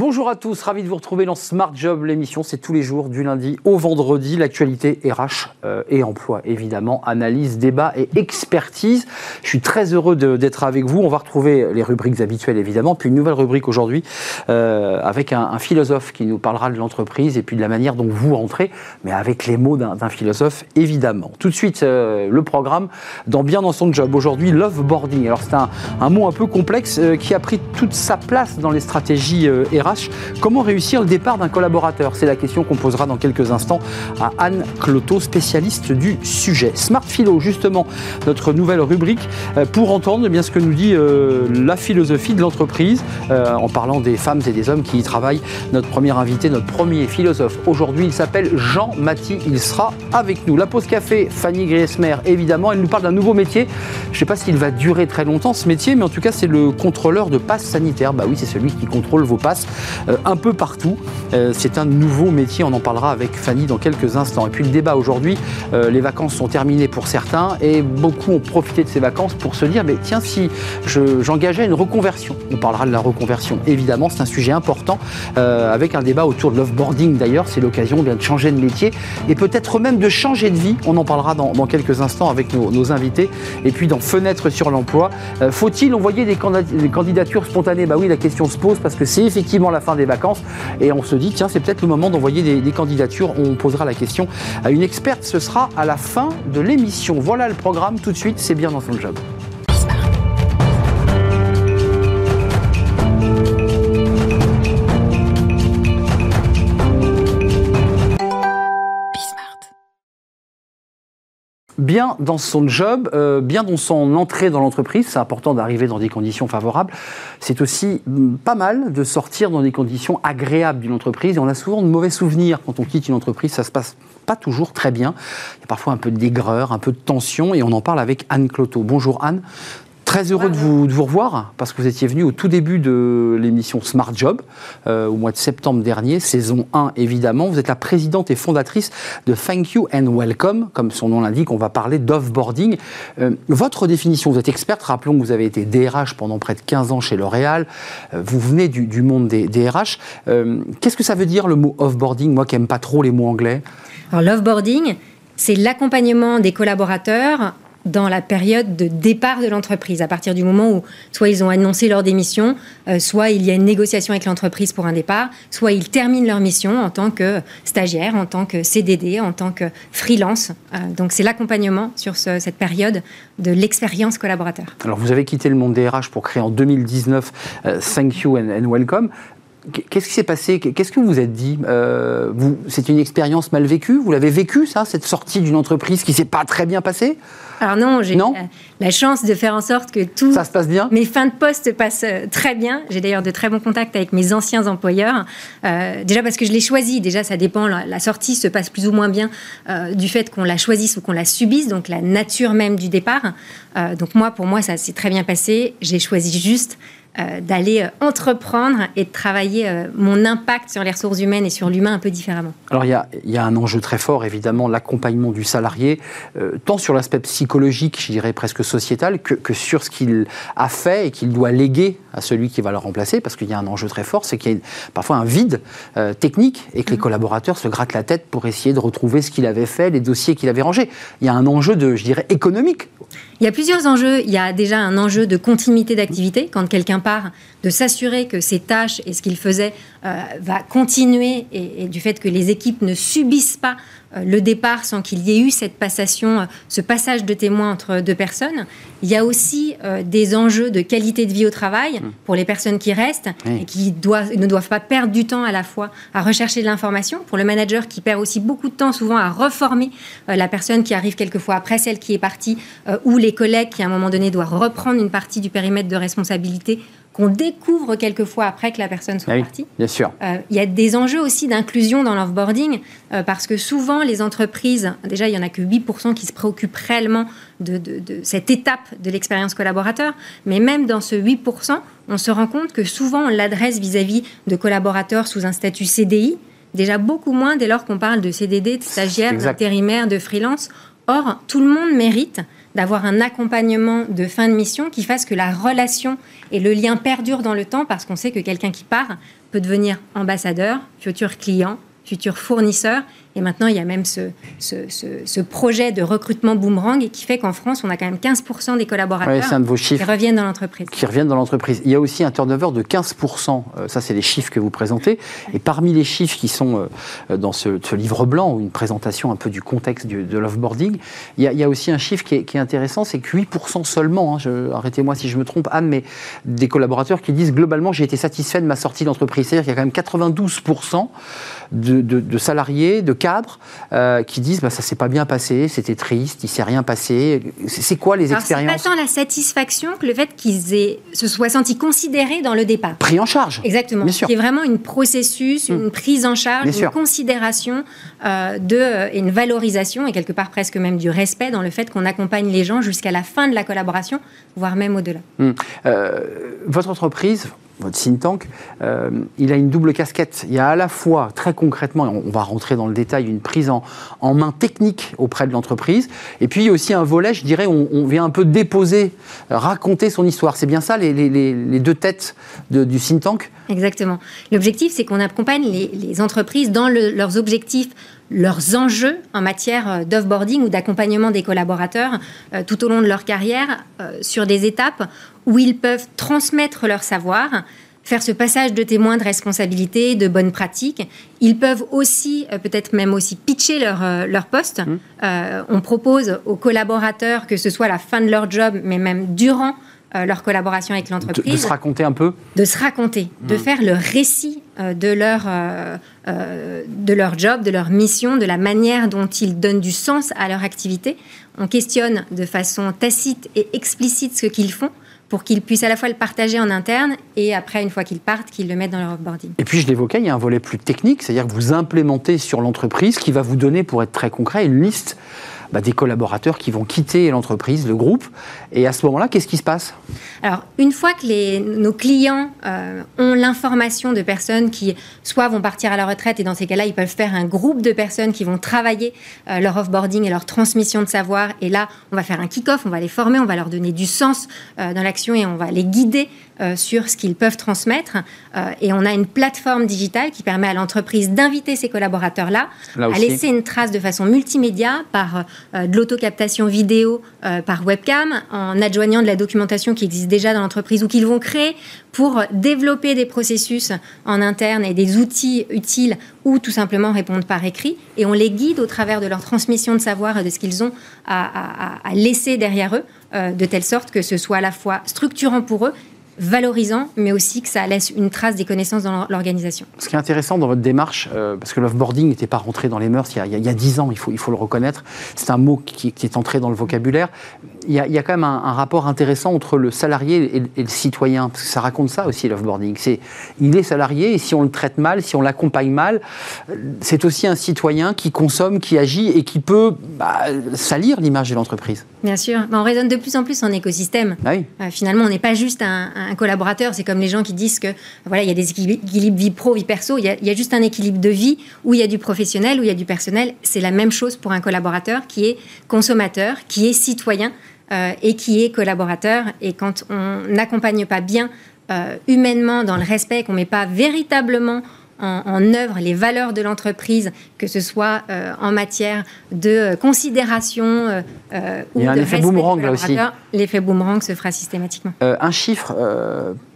Bonjour à tous, ravi de vous retrouver dans Smart Job, l'émission c'est tous les jours du lundi au vendredi, l'actualité RH euh, et emploi évidemment, analyse, débat et expertise. Je suis très heureux d'être avec vous, on va retrouver les rubriques habituelles évidemment, puis une nouvelle rubrique aujourd'hui euh, avec un, philosophe qui nous parlera de l'entreprise et puis de la manière dont vous rentrez, mais avec les mots d'un philosophe évidemment. Tout de suite euh, le programme dans Bien dans son job, aujourd'hui loveboarding. Alors c'est un, un, mot un peu complexe qui a pris toute sa place dans les stratégies RH Comment réussir le départ d'un collaborateur? C'est la question qu'on posera dans quelques instants à Anne Cloto, spécialiste du sujet. Smart Philo, justement, notre nouvelle rubrique, euh, pour entendre eh bien, ce que nous dit euh, la philosophie de l'entreprise, euh, en parlant des femmes et des hommes qui y travaillent. Notre premier invité, notre premier philosophe aujourd'hui, il s'appelle Jean Mathis, il sera avec nous. La pause café, Fanny Griesmer, évidemment, elle nous parle d'un nouveau métier. Je ne sais pas s'il va durer très longtemps ce métier, mais en tout cas, c'est le contrôleur de passe sanitaire. Bah oui, c'est celui qui contrôle vos passes un peu partout. Euh, c'est un nouveau métier, on en parlera avec Fanny dans quelques instants. Et puis le débat aujourd'hui, euh, les vacances sont terminées pour certains et beaucoup ont profité de ces vacances pour se dire, mais tiens, si j'engageais une reconversion, on parlera de la reconversion, évidemment, c'est un sujet important, avec un débat autour de l'offboarding d'ailleurs, c'est l'occasion de changer de métier et peut-être même de changer de vie, on en parlera dans, quelques instants avec nos, invités. Et puis dans Fenêtre sur l'emploi, faut-il envoyer des, candidatures spontanées? Bah oui, la question se pose parce que c'est effectivement la fin des vacances et on se dit tiens c'est peut-être le moment d'envoyer des, candidatures. On posera la question à une experte. Ce sera à la fin de l'émission. Voilà le programme tout de suite. C'est bien dans son job. Bien dans son job, euh, bien dans son entrée dans l'entreprise. C'est important d'arriver dans des conditions favorables. C'est aussi mm, pas mal de sortir dans des conditions agréables d'une entreprise. Et on a souvent de mauvais souvenirs quand on quitte une entreprise. Ça se passe pas toujours très bien. Il y a parfois un peu d'aigreur, un peu de tension. Et on en parle avec Anne Cloto. Bonjour Anne. Très heureux de vous, de vous, revoir parce que vous étiez venu au tout début de l'émission Smart Job euh, au mois de septembre dernier, saison 1 évidemment. Vous êtes la présidente et fondatrice de Thank You and Welcome, comme son nom l'indique, on va parler d'offboarding. Euh, votre définition, vous êtes experte, rappelons que vous avez été DRH pendant près de 15 ans chez L'Oréal, euh, vous venez du, du, monde des DRH. Qu'est-ce que ça veut dire le mot offboarding, moi qui n'aime pas trop les mots anglais? Alors l'offboarding, c'est l'accompagnement des collaborateurs dans la période de départ de l'entreprise, à partir du moment où soit ils ont annoncé leur démission, euh, soit il y a une négociation avec l'entreprise pour un départ, soit ils terminent leur mission en tant que stagiaire, en tant que CDD, en tant que freelance. Euh, donc c'est l'accompagnement sur cette période de l'expérience collaborateur. Alors vous avez quitté le monde des RH pour créer en 2019 euh, Thank You and, and Welcome. Qu'est-ce qui s'est passé? Qu'est-ce que vous vous êtes dit? Vous, C'est une expérience mal vécue? Vous l'avez vécu, ça, cette sortie d'une entreprise qui s'est pas très bien passée? Alors non, j'ai la, chance de faire en sorte que tout ça se passe bien? Mes fins de poste passent euh, très bien. J'ai d'ailleurs de très bons contacts avec mes anciens employeurs. Euh, déjà parce que je l'ai choisi. Déjà, ça dépend. La, sortie se passe plus ou moins bien euh, du fait qu'on la choisisse ou qu'on la subisse. Donc la nature même du départ. donc moi, pour moi, ça s'est très bien passé. J'ai choisi juste euh, d'aller euh, entreprendre et de travailler euh, mon impact sur les ressources humaines et sur l'humain un peu différemment. Alors il y, a, un enjeu très fort, évidemment, l'accompagnement du salarié, tant sur l'aspect psychologique, je dirais presque sociétal, que, sur ce qu'il a fait et qu'il doit léguer à celui qui va le remplacer, parce qu'il y a un enjeu très fort, c'est qu'il y a parfois un vide technique et que les mmh. collaborateurs se grattent la tête pour essayer de retrouver ce qu'il avait fait, les dossiers qu'il avait rangés. Il y a un enjeu de, je dirais, économique il y a plusieurs enjeux. Il y a déjà un enjeu de continuité d'activité, quand quelqu'un part, de s'assurer que ses tâches et ce qu'il faisait euh, va continuer et, du fait que les équipes ne subissent pas euh, le départ sans qu'il y ait eu cette passation, euh, ce passage de témoins entre deux personnes. Il y a aussi des enjeux de qualité de vie au travail mmh. pour les personnes qui restent et qui doivent, ne doivent pas perdre du temps à la fois à rechercher de l'information, pour le manager qui perd aussi beaucoup de temps souvent à reformer la personne qui arrive quelquefois après celle qui est partie ou les collègues qui à un moment donné doivent reprendre une partie du périmètre de responsabilité qu'on découvre quelquefois après que la personne soit ah partie. Bien sûr. Euh, il y a des enjeux aussi d'inclusion dans l'offboarding, euh, parce que souvent les entreprises, déjà il n'y en a que 8% qui se préoccupent réellement de, cette étape de l'expérience collaborateur, mais même dans ce 8%, on se rend compte que souvent on l'adresse vis-à-vis de collaborateurs sous un statut CDI, déjà beaucoup moins dès lors qu'on parle de CDD, de stagiaires, d'intérimaires, de freelance. Or, tout le monde mérite d'avoir un accompagnement de fin de mission qui fasse que la relation et le lien perdurent dans le temps parce qu'on sait que quelqu'un qui part peut devenir ambassadeur, futur client, futur fournisseur et maintenant, il y a même ce, ce, projet de recrutement boomerang qui fait qu'en France, on a quand même 15% des collaborateurs qui reviennent dans l'entreprise. Qui reviennent dans l'entreprise. Il y a aussi un turnover de 15%. Euh, ça, c'est les chiffres que vous présentez. Et parmi les chiffres qui sont euh, dans ce, livre blanc, ou une présentation un peu du contexte de l'offboarding, il, il, y a aussi un chiffre qui est, intéressant, c'est que 8% seulement, hein, arrêtez-moi si je me trompe, Anne, mais des collaborateurs qui disent globalement, j'ai été satisfait de ma sortie d'entreprise. C'est-à-dire qu'il y a quand même 92% de, de, de salariés, de cadres euh, qui disent bah, ça s'est pas bien passé, c'était triste, il s'est rien passé. C'est quoi les expériences C'est pas tant la satisfaction que le fait qu'ils se soient sentis considérés dans le départ. Pris en charge. Exactement. Bien sûr. C'est vraiment une processus, une mm. prise en charge, une considération euh, de, euh, et une valorisation et quelque part presque même du respect dans le fait qu'on accompagne les gens jusqu'à la fin de la collaboration, voire même au-delà. Mm. votre entreprise, votre think tank, euh, il a une double casquette. Il y a à la fois, très concrètement, on va rentrer dans le détail, une prise en, main technique auprès de l'entreprise, et puis il y a aussi un volet, je dirais, on, on vient un peu déposer, raconter son histoire. C'est bien ça, les, deux têtes du think tank? Exactement. L'objectif, c'est qu'on accompagne les, entreprises dans leurs objectifs leurs enjeux en matière euh, d'offboarding ou d'accompagnement des collaborateurs euh, tout au long de leur carrière sur des étapes où ils peuvent transmettre leur savoir, faire ce passage de témoins de responsabilité, de bonnes pratiques. Ils peuvent aussi, euh, peut-être même aussi, pitcher leur, euh, leur poste. Mmh. Euh, on propose aux collaborateurs, que ce soit à la fin de leur job, mais même durant leur collaboration avec l'entreprise. De, se raconter un peu De se raconter, de mmh. faire le récit de, leur, de leur job, de leur mission, de la manière dont ils donnent du sens à leur activité. On questionne de façon tacite et explicite ce qu'ils font pour qu'ils puissent à la fois le partager en interne et après, une fois qu'ils partent, qu'ils le mettent dans leur offboarding. Et puis, je l'évoquais, il y a un volet plus technique, c'est-à-dire que vous implémentez sur l'entreprise qui va vous donner, pour être très concret, une liste bah, des collaborateurs qui vont quitter l'entreprise, le groupe. Et à ce moment-là, qu'est-ce qui se passe? Alors, une fois que nos clients euh, ont l'information de personnes qui soit vont partir à la retraite, et dans ces cas-là, ils peuvent faire un groupe de personnes qui vont travailler euh, leur offboarding et leur transmission de savoir. Et là, on va faire un kick-off, on va les former, on va leur donner du sens euh, dans l'action et on va les guider sur ce qu'ils peuvent transmettre. et on a une plateforme digitale qui permet à l'entreprise d'inviter ces collaborateurs-là à laisser une trace de façon multimédia par euh, de l'autocaptation vidéo euh, par webcam, en adjoignant de la documentation qui existe déjà dans l'entreprise ou qu'ils vont créer pour développer des processus en interne et des outils utiles ou tout simplement répondre par écrit. Et on les guide au travers de leur transmission de savoir et de ce qu'ils ont à, laisser derrière eux, euh, de telle sorte que ce soit à la fois structurant pour eux valorisant, mais aussi que ça laisse une trace des connaissances dans l'organisation. Ce qui est intéressant dans votre démarche, euh, parce que l'offboarding n'était pas rentré dans les mœurs il y a dix ans, il faut, il faut le reconnaître, c'est un mot qui, est entré dans le vocabulaire. Il y a, il y a quand même un, rapport intéressant entre le salarié et, le citoyen, parce que ça raconte ça aussi l'offboarding. C'est, il est salarié et si on le traite mal, si on l'accompagne mal, c'est aussi un citoyen qui consomme, qui agit et qui peut bah, salir l'image de l'entreprise. Bien sûr, on raisonne de plus en plus en écosystème. Ah oui. Euh, finalement, on n'est pas juste un un collaborateur, c'est comme les gens qui disent que voilà, il y a des équilibres vie pro, vie perso. Il y, a, juste un équilibre de vie où il y a du professionnel, où il y a du personnel. C'est la même chose pour un collaborateur qui est consommateur, qui est citoyen euh, et qui est collaborateur. Et quand on n'accompagne pas bien euh, humainement dans le respect, qu'on met pas véritablement en, œuvre les valeurs de l'entreprise, que ce soit euh, en matière de euh, considération euh, ou Il y a un effet boomerang là aussi. L'effet boomerang se fera systématiquement. un chiffre,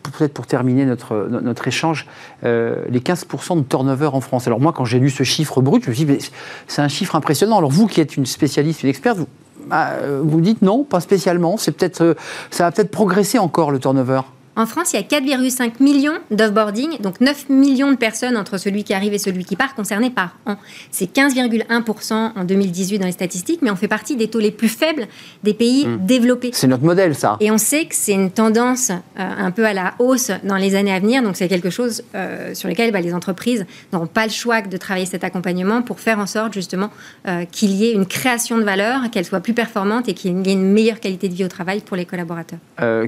peut-être pour terminer notre, notre échange, les 15% de turnover en France. Alors moi, quand j'ai lu ce chiffre brut, je me suis dit, c'est un chiffre impressionnant. Alors vous qui êtes une spécialiste, une experte, vous, bah, vous dites non, pas spécialement. C'est peut-être, ça va peut-être progresser encore le turnover. En France, il y a 4,5 millions d'offboarding, donc 9 millions de personnes entre celui qui arrive et celui qui part concernées par an. C'est 15,1% en 2018 dans les statistiques, mais on fait partie des taux les plus faibles des pays hmm. développés. C'est notre modèle, ça. Et on sait que c'est une tendance euh, un peu à la hausse dans les années à venir, donc c'est quelque chose euh, sur lequel bah, les entreprises n'auront pas le choix de travailler cet accompagnement pour faire en sorte justement euh, qu'il y ait une création de valeur, qu'elle soit plus performante et qu'il y ait une meilleure qualité de vie au travail pour les collaborateurs.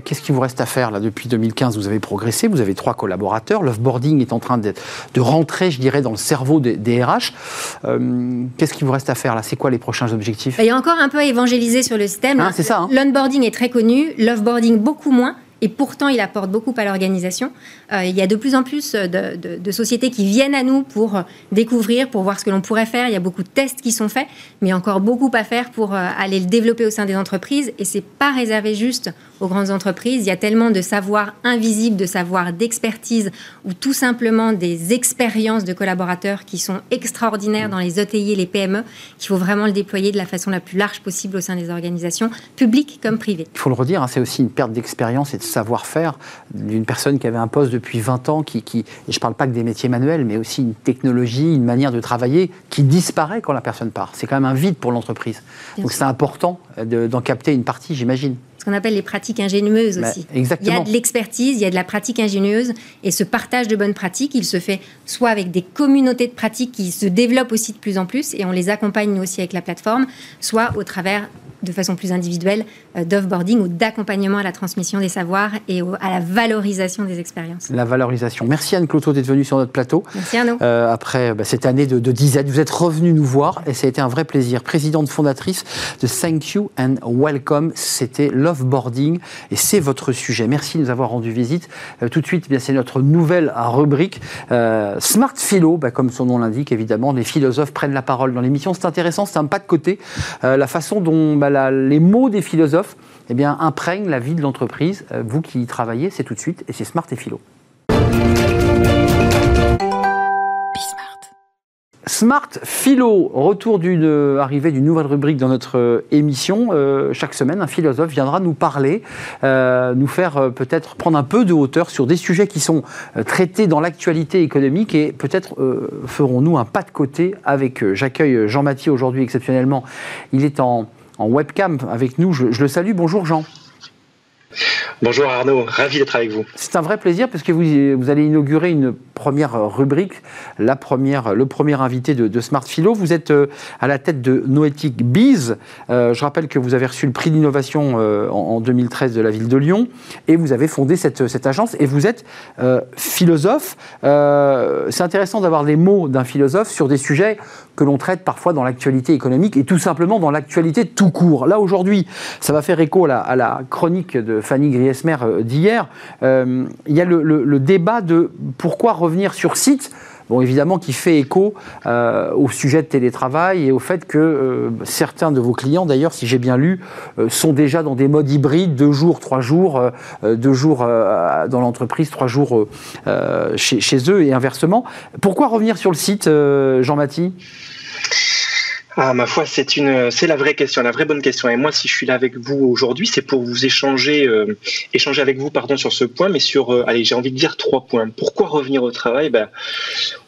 Qu'est-ce qu'il vous reste à faire là depuis 2015, vous avez progressé, vous avez trois collaborateurs, l'offboarding est en train de, de, rentrer, je dirais, dans le cerveau des, RH. Euh, qu'est-ce qu'il vous reste à faire là? C'est quoi les prochains objectifs? Il y a encore un peu à évangéliser sur le système. Hein, c'est ça. Hein. L'onboarding est très connu, l'offboarding beaucoup moins et pourtant il apporte beaucoup à l'organisation. Euh, il y a de plus en plus de, sociétés qui viennent à nous pour découvrir, pour voir ce que l'on pourrait faire. Il y a beaucoup de tests qui sont faits, mais encore beaucoup à faire pour euh, aller le développer au sein des entreprises. Et c'est pas réservé juste aux grandes entreprises. Il y a tellement de savoir invisible, de savoir d'expertise, ou tout simplement des expériences de collaborateurs qui sont extraordinaires dans les ETI et les PME, qu'il faut vraiment le déployer de la façon la plus large possible au sein des organisations, publiques comme privées. Il faut le redire, hein, c'est aussi une perte d'expérience et de savoir-faire d'une personne qui avait un poste depuis 20 ans, qui, qui et je ne parle pas que des métiers manuels, mais aussi une technologie, une manière de travailler qui disparaît quand la personne part. C'est quand même un vide pour l'entreprise. Donc c'est important d'en capter une partie, j'imagine qu'on appelle les pratiques ingénieuses bah, aussi. exactement. Il y a de l'expertise, il y a de la pratique ingénieuse, et ce partage de bonnes pratiques, il se fait soit avec des communautés de pratiques qui se développent aussi de plus en plus, et on les accompagne nous aussi avec la plateforme, soit au travers de façon plus individuelle euh, d'offboarding ou d'accompagnement à la transmission des savoirs et à la valorisation des expériences. La valorisation. Merci Anne Cloto d'être venue sur notre plateau. Merci Arnaud. Euh, après bah, cette année de, de disette, vous êtes revenu nous voir et ça a été un vrai plaisir. Présidente fondatrice de Thank You and Welcome, c'était l'offboarding et c'est votre sujet. Merci de nous avoir rendu visite. Euh, tout de suite, eh c'est notre nouvelle rubrique Smart Philo, bah, comme son nom l'indique évidemment, les philosophes prennent la parole dans l'émission. C'est intéressant, c'est un pas de côté. la façon dont bah, les mots des philosophes eh bien, imprègnent la vie de l'entreprise. Euh, vous qui y travaillez, c'est tout de suite et c'est Smart et Philo. Smart Philo, retour d'une euh, arrivée d'une nouvelle rubrique dans notre euh, émission. chaque semaine, un philosophe viendra nous parler, nous faire peut-être prendre un peu de hauteur sur des sujets qui sont traités dans l'actualité économique et peut-être ferons-nous un pas de côté avec eux. J'accueille Jean Mathieu aujourd'hui exceptionnellement. Il est en en webcam avec nous. Je, le salue. Bonjour Jean. Bonjour Arnaud, ravi d'être avec vous. C'est un vrai plaisir parce que vous, vous, allez inaugurer une première rubrique, la première, le premier invité de, de Smart Philo. Vous êtes euh, à la tête de Noétique Biz. Euh, je rappelle que vous avez reçu le prix d'innovation euh, en, 2013 de la ville de Lyon et vous avez fondé cette, cette agence et vous êtes philosophe. C'est intéressant d'avoir les mots d'un philosophe sur des sujets que l'on traite parfois dans l'actualité économique et tout simplement dans l'actualité tout court. Là aujourd'hui, ça va faire écho à la, chronique de Fanny Griesmer euh, d'hier. Euh, il y a le, débat de pourquoi revenir sur site bon, évidemment, qui fait écho euh, au sujet de télétravail et au fait que certains de vos clients, d'ailleurs, si j'ai bien lu, sont déjà dans des modes hybrides, deux jours, trois jours, deux jours dans l'entreprise, trois jours chez, chez, eux et inversement. Pourquoi revenir sur le site, Jean-Mathie ah, ma foi, c'est la vraie question, la vraie bonne question. Et moi, si je suis là avec vous aujourd'hui, c'est pour vous échanger, euh, échanger avec vous, pardon, sur ce point, mais sur, euh, allez, j'ai envie de dire trois points. Pourquoi revenir au travail? Ben,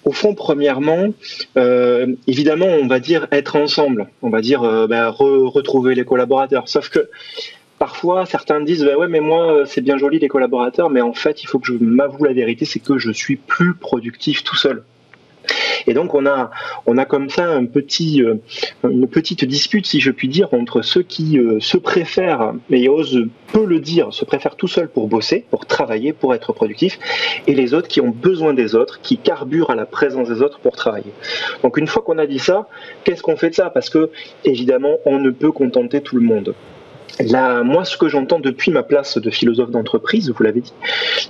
au fond, premièrement, euh, évidemment, on va dire être ensemble. On va dire ben, retrouver les collaborateurs. Sauf que parfois, certains disent ben ouais, mais moi, c'est bien joli les collaborateurs, mais en fait, il faut que je m'avoue la vérité, c'est que je suis plus productif tout seul. Et donc on a, comme ça euh, une petite dispute, si je puis dire, entre ceux qui euh, se préfèrent, et osent peu le dire, se préfèrent tout seuls pour bosser, pour travailler, pour être productif, et les autres qui ont besoin des autres, qui carburent à la présence des autres pour travailler. Donc une fois qu'on a dit ça, qu'est-ce qu'on fait de ça? Parce que évidemment, on ne peut contenter tout le monde. Là, moi, ce que j'entends depuis ma place de philosophe d'entreprise, vous l'avez dit,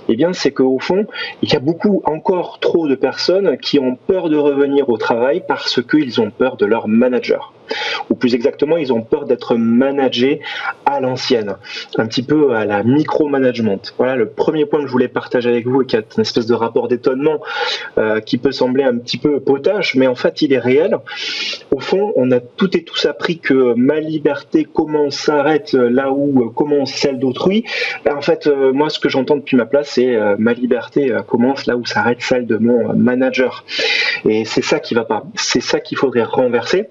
eh bien, c'est qu'au fond, il y a beaucoup, encore trop de personnes qui ont peur de revenir au travail parce qu'ils ont peur de leur manager ou plus exactement, ils ont peur d'être managés à l'ancienne, un petit peu à la micro-management. Voilà le premier point que je voulais partager avec vous et qui a une espèce de rapport d'étonnement euh, qui peut sembler un petit peu potache, mais en fait, il est réel. Au fond, on a tout et tous appris que ma liberté commence, s'arrête là où commence celle d'autrui. En fait, euh, moi, ce que j'entends depuis ma place, c'est euh, ma liberté commence là où s'arrête celle de mon manager. Et c'est ça qui va pas. C'est ça qu'il faudrait renverser.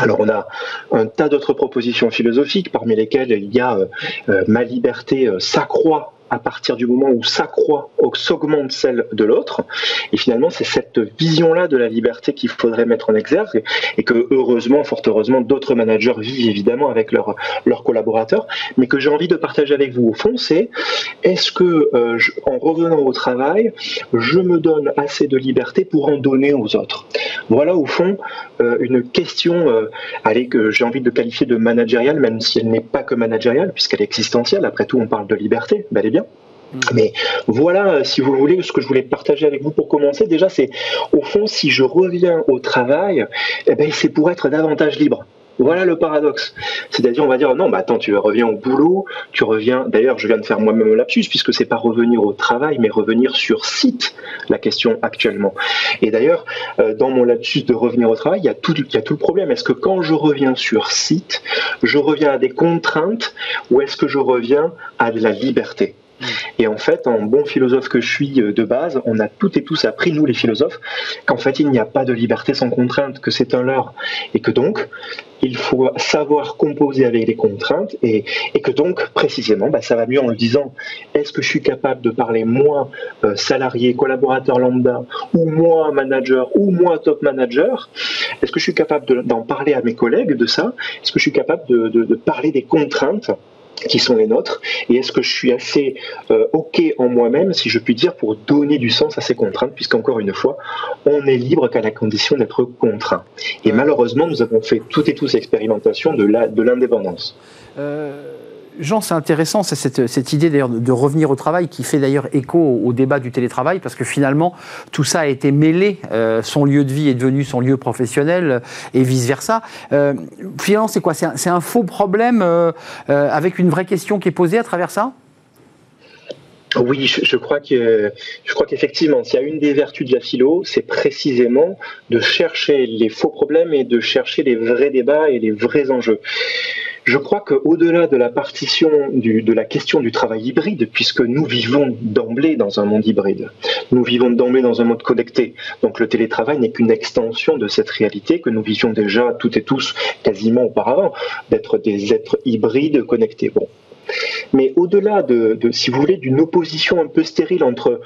Alors on a un tas d'autres propositions philosophiques, parmi lesquelles il y a euh, euh, ma liberté euh, s'accroît à partir du moment où s'accroît, s'augmente celle de l'autre. Et finalement, c'est cette vision-là de la liberté qu'il faudrait mettre en exergue et que, heureusement, fort heureusement, d'autres managers vivent évidemment avec leurs leurs collaborateurs, mais que j'ai envie de partager avec vous au fond, c'est est-ce que euh, en revenant au travail, je me donne assez de liberté pour en donner aux autres? Voilà au fond euh, une question, euh, allez, que j'ai envie de qualifier de managériale, même si elle n'est pas que managériale, puisqu'elle est existentielle. Après tout, on parle de liberté, bel et bien. Mm. Mais voilà, si vous voulez, ce que je voulais partager avec vous pour commencer, déjà, c'est au fond, si je reviens au travail, eh ben, c'est pour être davantage libre. Voilà le paradoxe. C'est-à-dire, on va dire, non, bah attends, tu reviens au boulot, tu reviens, d'ailleurs, je viens de faire moi-même un lapsus, puisque c'est pas revenir au travail, mais revenir sur site, la question actuellement. Et d'ailleurs, euh, dans mon lapsus de revenir au travail, il y a tout le problème. Est-ce que quand je reviens sur site, je reviens à des contraintes, ou est-ce que je reviens à de la liberté? Et en fait, en bon philosophe que je suis euh, de base, on a toutes et tous appris, nous les philosophes, qu'en fait, il n'y a pas de liberté sans contrainte, que c'est un leurre. Et que donc, il faut savoir composer avec les contraintes et, que donc, précisément, bah, ça va mieux en le disant, est-ce que je suis capable de parler moi, euh, salarié, collaborateur lambda, ou moi, manager, ou moi, top manager Est-ce que je suis capable d'en parler à mes collègues de ça Est-ce que je suis capable de parler des contraintes qui sont les nôtres. Et est-ce que je suis assez euh, ok en moi-même si je puis dire pour donner du sens à ces contraintes puisqu'encore une fois on est libre qu'à la condition d'être contraint. Et malheureusement nous avons fait toutes et tous expérimentation de l'indépendance de euh, Jean, c'est intéressant, c'est cette, idée d'ailleurs de, revenir au travail qui fait d'ailleurs écho au, débat du télétravail, parce que finalement, tout ça a été mêlé. Euh, son lieu de vie est devenu son lieu professionnel et vice-versa. Euh, finalement, c'est quoi? C'est un, faux problème euh, avec une vraie question qui est posée à travers ça? Oui, je, crois que je qu'effectivement, s'il y a une des vertus de la philo, c'est précisément de chercher les faux problèmes et de chercher les vrais débats et les vrais enjeux. Je crois qu'au-delà de la partition de la question du travail hybride, puisque nous vivons d'emblée dans un monde hybride, nous vivons d'emblée dans un monde connecté. Donc le télétravail n'est qu'une extension de cette réalité que nous vivions déjà toutes et tous quasiment auparavant, d'être des êtres hybrides connectés. Mais au-delà de, si vous voulez, d'une opposition un peu stérile entre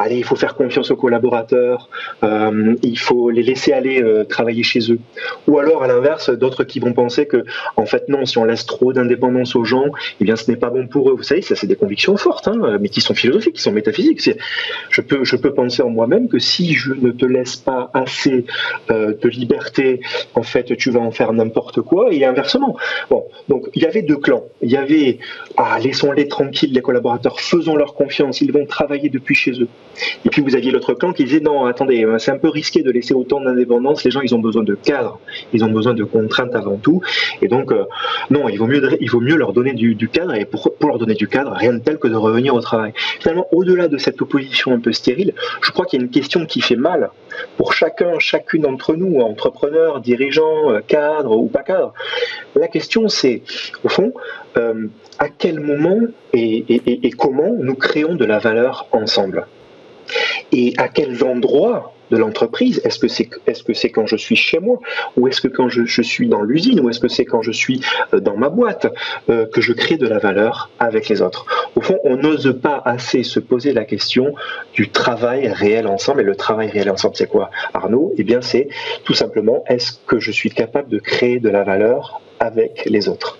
allez, il faut faire confiance aux collaborateurs, euh, il faut les laisser aller euh, travailler chez eux. Ou alors, à l'inverse, d'autres qui vont penser que, en fait, non, si on laisse trop d'indépendance aux gens, eh bien, ce n'est pas bon pour eux. Vous savez, ça, c'est des convictions fortes, hein, mais qui sont philosophiques, qui sont métaphysiques. Je peux, je peux penser en moi-même que si je ne te laisse pas assez euh, de liberté, en fait, tu vas en faire n'importe quoi, et inversement. Bon, donc, il y avait deux clans. Il y avait, ah, laissons-les tranquilles, les collaborateurs, faisons leur confiance, ils vont travailler depuis chez eux. Et puis vous aviez l'autre clan qui disait non, attendez, c'est un peu risqué de laisser autant d'indépendance. Les gens, ils ont besoin de cadre, ils ont besoin de contraintes avant tout. Et donc, euh, non, il vaut mieux, il vaut mieux leur donner du, cadre. Et pour, pour, leur donner du cadre, rien de tel que de revenir au travail. Finalement, au-delà de cette opposition un peu stérile, je crois qu'il y a une question qui fait mal pour chacun, chacune d'entre nous, entrepreneurs, dirigeants, euh, cadres ou pas cadres. La question, c'est, au fond, euh, à quel moment et comment nous créons de la valeur ensemble? Et à quels endroits de l'entreprise Est-ce que c'est quand je suis chez moi ou est-ce que quand je, suis dans l'usine ou est-ce que c'est quand je suis euh, dans ma boîte euh, que je crée de la valeur avec les autres? Au fond, on n'ose pas assez se poser la question du travail réel ensemble. Et le travail réel ensemble, c'est quoi, Arnaud? Eh bien, c'est tout simplement est-ce que je suis capable de créer de la valeur avec les autres?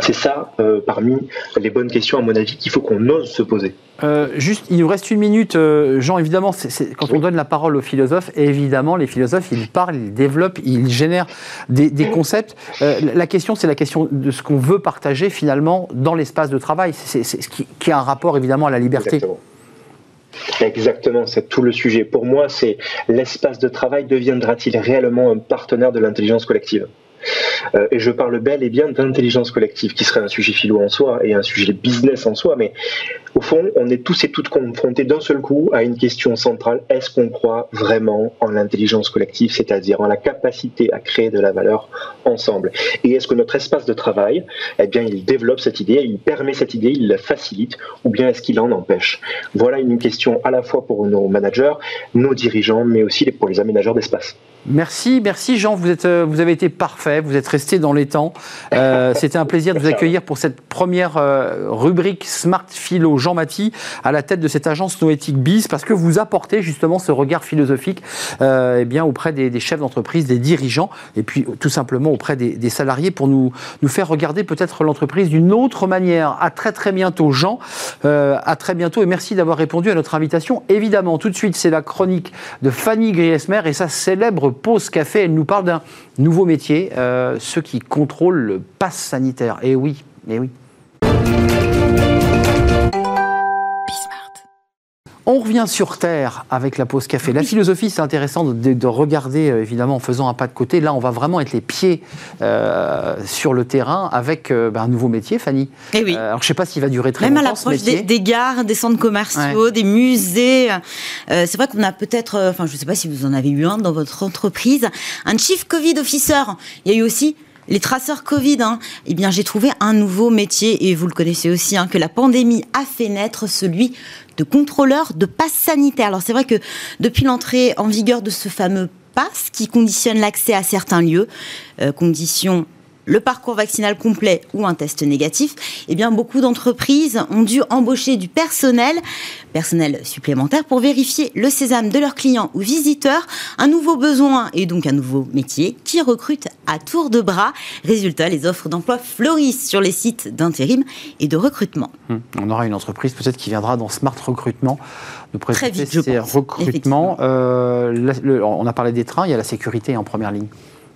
C'est ça, euh, parmi les bonnes questions, à mon avis, qu'il faut qu'on ose se poser. Euh, juste, il nous reste une minute. Euh, Jean, évidemment, quand on donne la parole aux philosophes, évidemment, les philosophes, ils parlent, ils développent, ils génèrent des, concepts. la question, c'est la question de ce qu'on veut partager finalement dans l'espace de travail, c'est ce qui, qui, a un rapport évidemment à la liberté. Exactement. Exactement, c'est tout le sujet. Pour moi, c'est l'espace de travail deviendra-t-il réellement un partenaire de l'intelligence collective? Euh, et je parle bel et bien d'intelligence collective, qui serait un sujet philo en soi et un sujet business en soi, mais au fond, on est tous et toutes confrontés d'un seul coup à une question centrale. Est-ce qu'on croit vraiment en l'intelligence collective, c'est-à-dire en la capacité à créer de la valeur ensemble? Et est-ce que notre espace de travail, eh bien, il développe cette idée, il permet cette idée, il la facilite, ou bien est-ce qu'il en empêche? Voilà une question à la fois pour nos managers, nos dirigeants, mais aussi pour les aménageurs d'espace. Merci, merci Jean, vous, euh, vous avez été parfait, vous êtes resté dans les temps. Euh, c'était un plaisir de vous accueillir pour cette première euh, rubrique Smart Philo Jean Maty à la tête de cette agence Noétique Biz parce que vous apportez justement ce regard philosophique euh, eh bien, auprès des, chefs d'entreprise, des dirigeants et puis tout simplement auprès des, salariés pour nous, nous faire regarder peut-être l'entreprise d'une autre manière. À très très bientôt Jean, euh, à très bientôt et merci d'avoir répondu à notre invitation. Évidemment, tout de suite c'est la chronique de Fanny Griesmer et sa célèbre pause café. Elle nous parle d'un nouveau métier, euh, ceux qui contrôlent le pass sanitaire. Et eh oui, et eh oui. On revient sur Terre avec la pause café. La philosophie, c'est intéressant de, regarder, euh, évidemment, en faisant un pas de côté. Là, on va vraiment être les pieds euh, sur le terrain avec euh, ben, un nouveau métier, Fanny. Et eh oui. alors, je ne sais pas s'il va durer très Même longtemps. Même à l'approche des, gares, des centres commerciaux, des musées. c'est vrai qu'on a peut-être, enfin, je ne sais pas si vous en avez eu un dans votre entreprise, un chief Covid officer. Il y a eu aussi les traceurs Covid, hein, eh j'ai trouvé un nouveau métier, et vous le connaissez aussi, hein, que la pandémie a fait naître, celui de contrôleur de passe sanitaire. Alors, c'est vrai que depuis l'entrée en vigueur de ce fameux passe qui conditionne l'accès à certains lieux, euh, conditions le parcours vaccinal complet ou un test négatif, eh bien beaucoup d'entreprises ont dû embaucher du personnel, personnel supplémentaire pour vérifier le sésame de leurs clients ou visiteurs, un nouveau besoin et donc un nouveau métier qui recrute à tour de bras. Résultat, les offres d'emploi fleurissent sur les sites d'intérim et de recrutement. Hum, on aura une entreprise peut-être qui viendra dans Smart Recrutement nous présenter ces recrutements. Euh, on a parlé des trains, il y a la sécurité en première ligne.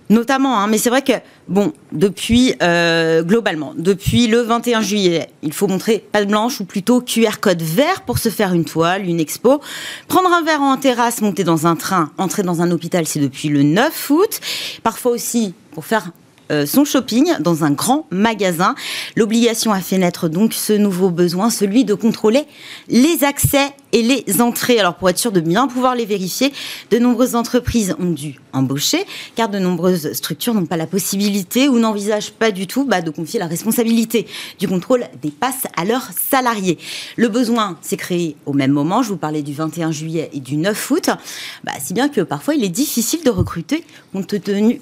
Notamment, hein, mais c'est vrai que, bon, depuis, euh, globalement, depuis le 21 juillet, il faut montrer page blanche ou plutôt QR code vert pour se faire une toile, une expo. Prendre un verre en terrasse, monter dans un train, entrer dans un hôpital, c'est depuis le 9 août. Parfois aussi, pour faire son shopping dans un grand magasin. L'obligation a fait naître donc ce nouveau besoin, celui de contrôler les accès et les entrées. Alors pour être sûr de bien pouvoir les vérifier, de nombreuses entreprises ont dû embaucher, car de nombreuses structures n'ont pas la possibilité ou n'envisagent pas du tout bah, de confier la responsabilité du contrôle des passes à leurs salariés. Le besoin s'est créé au même moment, je vous parlais du 21 juillet et du 9 août, bah, si bien que parfois il est difficile de recruter compte tenu,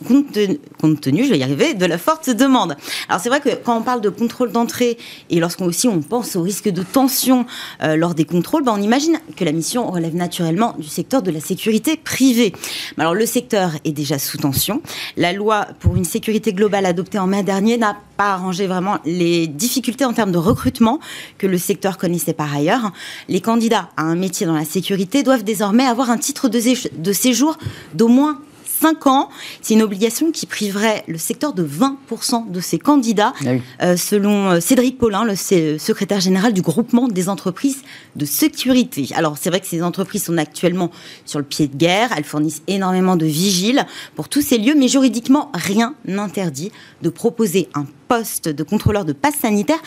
compte tenu, je vais y arriver, de la forte demande. Alors c'est vrai que quand on parle de contrôle d'entrée et lorsqu'on aussi on pense au risque de tension euh, lors des contrôles, bah, on imagine que la mission relève naturellement du secteur de la sécurité privée. Alors le secteur est déjà sous tension. La loi pour une sécurité globale adoptée en mai dernier n'a pas arrangé vraiment les difficultés en termes de recrutement que le secteur connaissait par ailleurs. Les candidats à un métier dans la sécurité doivent désormais avoir un titre de séjour d'au moins 5 ans. C'est une obligation qui priverait le secteur de 20% de ses candidats, ah euh, selon euh, Cédric Paulin, le secrétaire général du groupement des entreprises de sécurité. Alors c'est vrai que ces entreprises sont actuellement sur le pied de guerre, elles fournissent énormément de vigiles pour tous ces lieux, mais juridiquement rien n'interdit de proposer un poste de contrôleur de passe sanitaire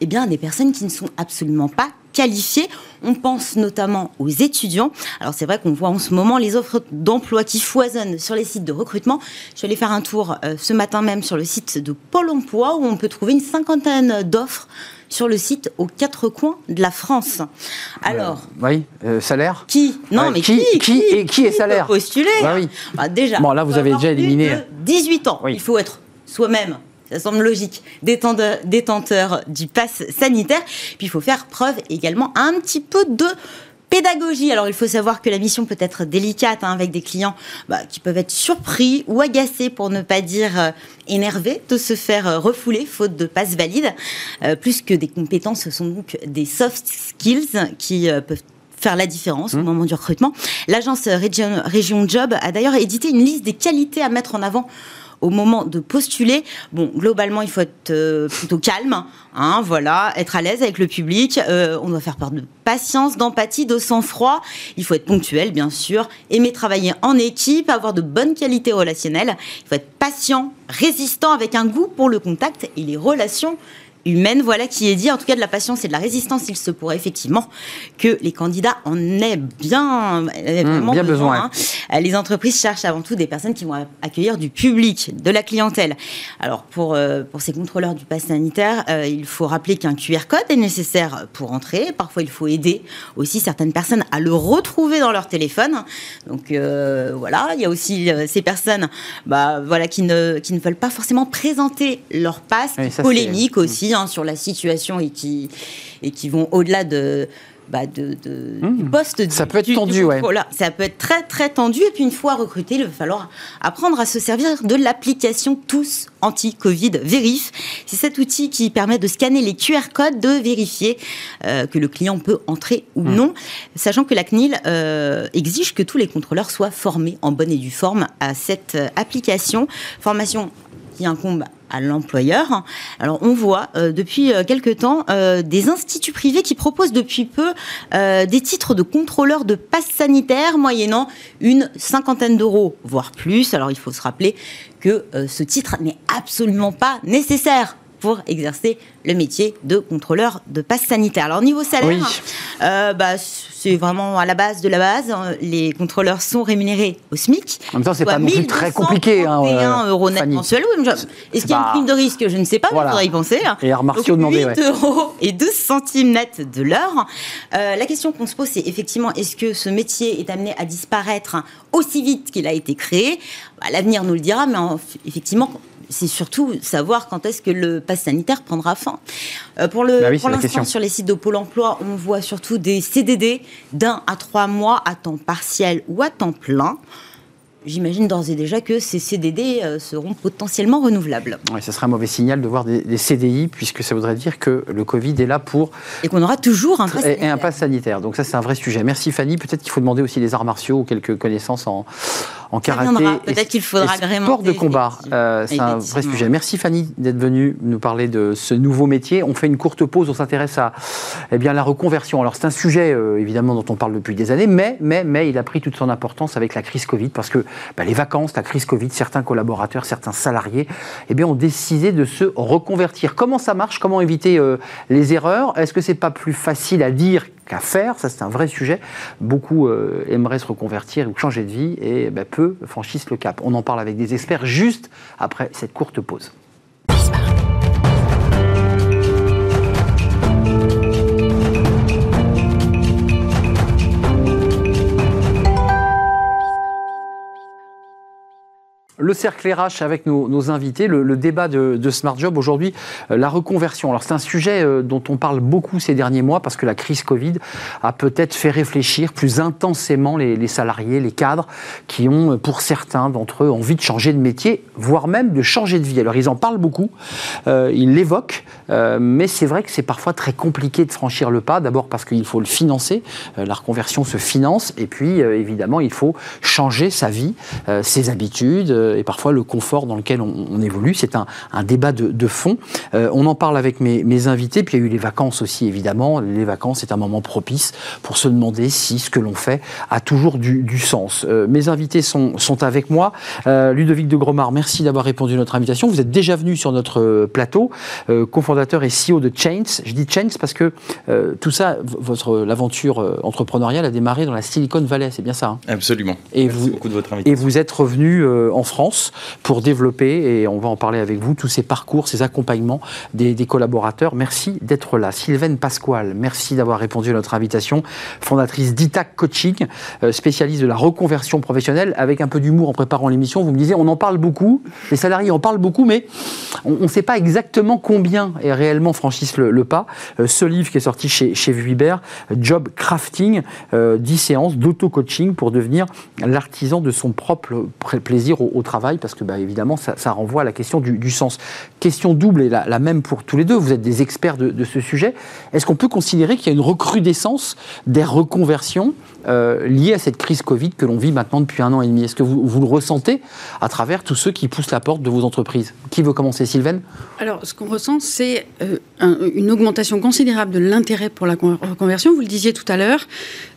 eh bien, des personnes qui ne sont absolument pas qualifiés. On pense notamment aux étudiants. Alors c'est vrai qu'on voit en ce moment les offres d'emploi qui foisonnent sur les sites de recrutement. Je suis allée faire un tour euh, ce matin même sur le site de Pôle Emploi où on peut trouver une cinquantaine d'offres sur le site aux quatre coins de la France. Alors, euh, oui, euh, salaire. Qui Non, mais qui qui, et qui est salaire Postuler. Bah oui. Bah, déjà. Bon, là, vous avez déjà éliminé. 18 ans. Il faut être soi-même ça semble logique, détenteur, du pass sanitaire. Puis il faut faire preuve également un petit peu de pédagogie. Alors il faut savoir que la mission peut être délicate hein, avec des clients bah, qui peuvent être surpris ou agacés pour ne pas dire euh, énervés de se faire euh, refouler faute de passe valide. Euh, plus que des compétences, ce sont donc des soft skills qui peuvent faire la différence au mmh. moment du recrutement. L'agence Région, Région Job a d'ailleurs édité une liste des qualités à mettre en avant au moment de postuler, bon, globalement, il faut être euh, plutôt calme, hein, voilà, être à l'aise avec le public. Euh, on doit faire part de patience, d'empathie, de sang-froid. Il faut être ponctuel, bien sûr, aimer travailler en équipe, avoir de bonnes qualités relationnelles. Il faut être patient, résistant, avec un goût pour le contact et les relations humaine. Voilà qui est dit. En tout cas, de la patience et de la résistance, il se pourrait effectivement que les candidats en aient bien, mmh, bien besoin. Hein. Les entreprises cherchent avant tout des personnes qui vont accueillir du public, de la clientèle. Alors, pour, euh, pour ces contrôleurs du pass sanitaire, euh, il faut rappeler qu'un QR code est nécessaire pour entrer. Parfois, il faut aider aussi certaines personnes à le retrouver dans leur téléphone. Donc, euh, voilà. Il y a aussi ces personnes bah, voilà, qui, ne, qui ne veulent pas forcément présenter leur pass, polémique aussi hein, sur la situation et qui, et qui vont au-delà de, bah, de, de Mmh. du poste. Ça peut être du- du tendu, ouais. Ça peut être très très tendu. Et puis une fois recruté, il va falloir apprendre à se servir de l'application Tous Anti-Covid Vérif. C'est cet outil qui permet de scanner les QR codes, de vérifier euh, que le client peut entrer ou Mmh. non, sachant que la CNIL euh, exige que tous les contrôleurs soient formés en bonne et due forme à cette euh, application. Formation qui incombe à l'employeur. Alors on voit euh, depuis euh, quelque temps euh, des instituts privés qui proposent depuis peu des titres de contrôleur de passe sanitaire moyennant une cinquantaine d'euros, voire plus. Alors il faut se rappeler que ce titre n'est absolument pas nécessaire pour exercer le métier de contrôleur de passe sanitaire. Alors niveau salaire, Oui. euh, bah, c'est vraiment à la base de la base. hein. Les contrôleurs sont rémunérés au SMIC. En même temps, c'est pas non plus très compliqué. Hein, 1231 euh, euros net Fanny. mensuels. Oui, Est-ce qu'il y a une prime de risque? Je ne sais pas, Voilà. il faudrait y penser. hein. Et Arts martiaux 8 ouais. euros et 12 centimes net de l'heure. Euh, la question qu'on se pose, c'est effectivement, est-ce que ce métier est amené à disparaître aussi vite qu'il a été créé? Bah, L'avenir nous le dira, mais en- effectivement, c'est surtout savoir quand est-ce que le pass sanitaire prendra fin. Euh, pour le, Bah oui, pour l'instant, sur les sites de Pôle emploi, on voit surtout des CDD d'un à trois mois à temps partiel ou à temps plein. J'imagine d'ores et déjà que ces CDD euh, seront potentiellement renouvelables Ouais, ça serait un mauvais signal de voir des, des CDI, puisque ça voudrait dire que le Covid est là pour et qu'on aura toujours un pass et, et un sanitaire. pass sanitaire. Donc ça, c'est un vrai sujet. Merci Fanny. Peut-être qu'il faut demander aussi les arts martiaux ou quelques connaissances en, en karaté. Peut-être qu'il faudra et sport de combat. Euh, c'est un vrai sujet. Merci Fanny d'être venue nous parler de ce nouveau métier. On fait une courte pause. On s'intéresse à eh bien, la reconversion. Alors c'est un sujet euh, évidemment dont on parle depuis des années, mais, mais, mais il a pris toute son importance avec la crise Covid parce que bah, les vacances, la crise Covid, certains collaborateurs, certains salariés eh bien, ont décidé de se reconvertir. Comment ça marche? Comment éviter euh, les erreurs? Est-ce que c'est pas plus facile à dire qu'à faire Ça, c'est un vrai sujet. Beaucoup euh, aimeraient se reconvertir ou changer de vie et bah, peu franchissent le cap. On en parle avec des experts juste après cette courte pause. Le cercle RH avec nos, invités, le, débat de, de Smart Job aujourd'hui, euh, la reconversion. Alors c'est un sujet euh, dont on parle beaucoup ces derniers mois parce que la crise Covid a peut-être fait réfléchir plus intensément les, salariés, les cadres, qui ont euh, pour certains d'entre eux envie de changer de métier, voire même de changer de vie. Alors ils en parlent beaucoup, ils l'évoquent, mais c'est vrai que c'est parfois très compliqué de franchir le pas. D'abord parce qu'il faut le financer, la reconversion se finance, et puis évidemment il faut changer sa vie, ses habitudes et parfois le confort dans lequel on, on évolue. C'est un, un débat de, de fond. Euh, on en parle avec mes, mes invités, puis il y a eu les vacances aussi évidemment. Les vacances c'est un moment propice pour se demander si ce que l'on fait a toujours du, du sens. Euh, mes invités sont, sont avec moi. Euh, Ludovic de Gromard, merci d'avoir répondu à notre invitation. Vous êtes déjà venu sur notre euh, plateau, euh, cofondateur et CEO de Chains. Je dis Chains parce que euh, tout ça, votre l'aventure euh, entrepreneuriale a démarré dans la Silicon Valley, c'est bien ça. hein? Absolument. Et Merci vous- beaucoup de votre et invitation. vous êtes revenu euh, en France pour développer, et on va en parler avec vous, tous ces parcours, ces accompagnements des, collaborateurs. Merci d'être là. Sylvaine Pasquale, merci d'avoir répondu à notre invitation. Fondatrice d'ITAC Coaching, euh, spécialiste de la reconversion professionnelle. Avec un peu d'humour en préparant l'émission, vous me disiez, on en parle beaucoup, les salariés en parlent beaucoup, mais on ne sait pas exactement combien et réellement franchissent le, pas. Euh, ce livre qui est sorti chez, chez Vuibert, Job Crafting, euh, 10 séances d'auto-coaching pour devenir l'artisan de son propre pr- plaisir au, au travail, parce que bah, évidemment, ça, renvoie à la question du, sens. Question double et la, même pour tous les deux, vous êtes des experts de, ce sujet. Est-ce qu'on peut considérer qu'il y a une recrudescence des reconversions euh, liées à cette crise Covid que l'on vit maintenant depuis un an et demi? Est-ce que vous, le ressentez à travers tous ceux qui poussent la porte de vos entreprises? Qui veut commencer, Sylvaine? Alors, ce qu'on ressent, c'est euh, un- une augmentation considérable de l'intérêt pour la con- reconversion. Vous le disiez tout à l'heure.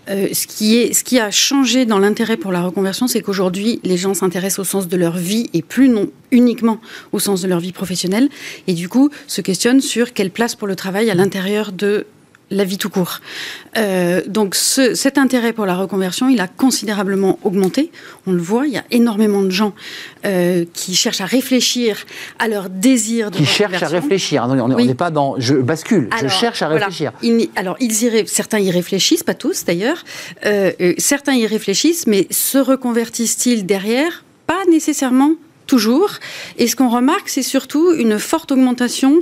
Euh, ce, qui est, ce qui a changé dans l'intérêt pour la reconversion, c'est qu'aujourd'hui, les gens s'intéressent au sens de leur vie et plus non uniquement au sens de leur vie professionnelle. Et du coup, se questionnent sur quelle place pour le travail à l'intérieur de la vie tout court. Euh, donc ce- cet intérêt pour la reconversion, il a considérablement augmenté. On le voit, il y a énormément de gens euh, qui cherchent à réfléchir à leur désir de Qui cherchent à réfléchir. On n'est Oui. pas dans je bascule, je Alors, cherche à réfléchir. Alors, ils y certains y réfléchissent, pas tous d'ailleurs. Euh, certains y réfléchissent, mais se reconvertissent-ils derrière? Pas nécessairement toujours. Et ce qu'on remarque, c'est surtout une forte augmentation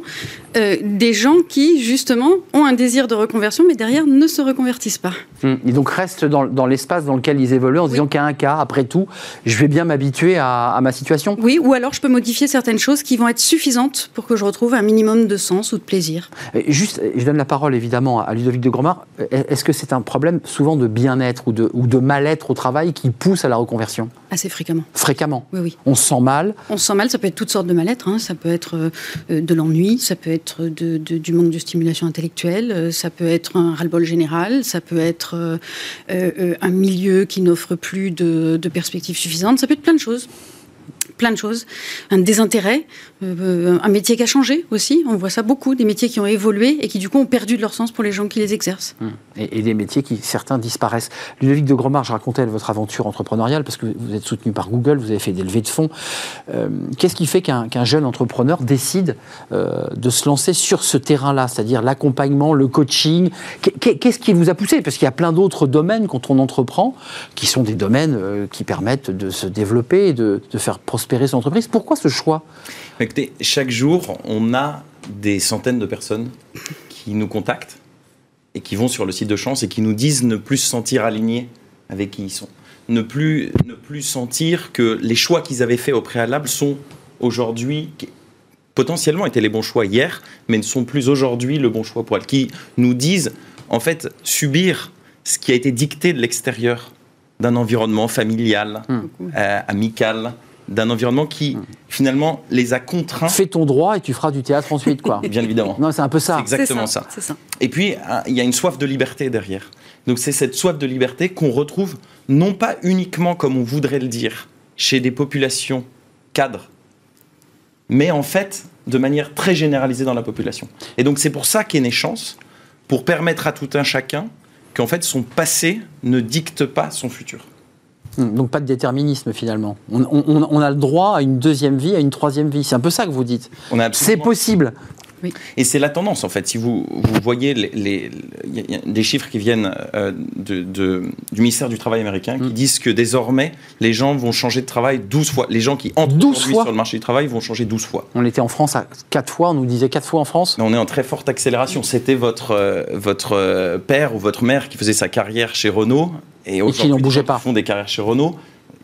euh, des gens qui, justement, ont un désir de reconversion, mais derrière ne se reconvertissent pas. Hum. Et donc restent dans, l'espace dans lequel ils évoluent en se disant a un cas, après tout, je vais bien m'habituer à, ma situation. Oui, ou alors je peux modifier certaines choses qui vont être suffisantes pour que je retrouve un minimum de sens ou de plaisir. juste, je donne la parole évidemment à Ludovic de Gromard. Est-ce que c'est un problème souvent de bien-être ou de, ou de mal-être au travail qui pousse à la reconversion? Assez fréquemment. Fréquemment Oui, oui. On se sent mal On se sent mal, ça peut être toutes sortes de mal-être. Hein. Ça peut être euh, de l'ennui, ça peut être du manque de stimulation intellectuelle, euh, ça peut être un ras-le-bol général, ça peut être euh, un milieu qui n'offre plus de, de perspectives suffisantes, ça peut être plein de choses plein de choses. Un désintérêt, euh, un métier qui a changé aussi. On voit ça beaucoup, des métiers qui ont évolué et qui du coup ont perdu de leur sens pour les gens qui les exercent. Hum. Et, des métiers qui, certains, disparaissent. Ludovic de Gromard, je racontais votre aventure entrepreneuriale parce que vous êtes soutenu par Google, vous avez fait des levées de fonds. Euh, qu'est-ce qui fait qu'un jeune entrepreneur décide euh, de se lancer sur ce terrain-là, c'est-à-dire l'accompagnement, le coaching? Qu'est-ce qui vous a poussé? Parce qu'il y a plein d'autres domaines quand on entreprend qui sont des domaines qui permettent de se développer et de, de faire prospérer son entreprise. Pourquoi ce choix? Écoutez, chaque jour, on a des centaines de personnes qui nous contactent et qui vont sur le site de chance et qui nous disent ne plus se sentir alignés avec qui ils sont. Ne plus, ne plus sentir que les choix qu'ils avaient faits au préalable sont aujourd'hui potentiellement étaient les bons choix hier, mais ne sont plus aujourd'hui le bon choix pour elles. Qui nous disent, en fait, subir ce qui a été dicté de l'extérieur d'un environnement familial, hmm. euh, amical, d'un environnement qui finalement les a contraints. Fais ton droit et tu feras du théâtre ensuite, quoi. Bien évidemment. Non, c'est un peu ça. C'est exactement ça, Et puis il y a une soif de liberté derrière. Donc c'est cette soif de liberté qu'on retrouve non pas uniquement comme on voudrait le dire chez des populations cadres, mais en fait de manière très généralisée dans la population. Et donc c'est pour ça qu'est née Chance, pour permettre à tout un chacun qu'en fait son passé ne dicte pas son futur. Donc pas de déterminisme finalement. On, a le droit à une deuxième vie, à une troisième vie. C'est un peu ça que vous dites. C'est possible. Et c'est la tendance, en fait. Si vous, vous voyez les, des chiffres qui viennent euh, de, du ministère du Travail américain qui hmm. disent que désormais, les gens vont changer de travail 12 fois. Les gens qui entrent sur le marché du travail vont changer 12 fois. On était en France à 4 fois, on nous disait 4 fois en France On est en très forte accélération. C'était votre, euh, votre euh, père ou votre mère qui faisait sa carrière chez Renault et, qui n'en bougeait pas. font des carrières chez Renault.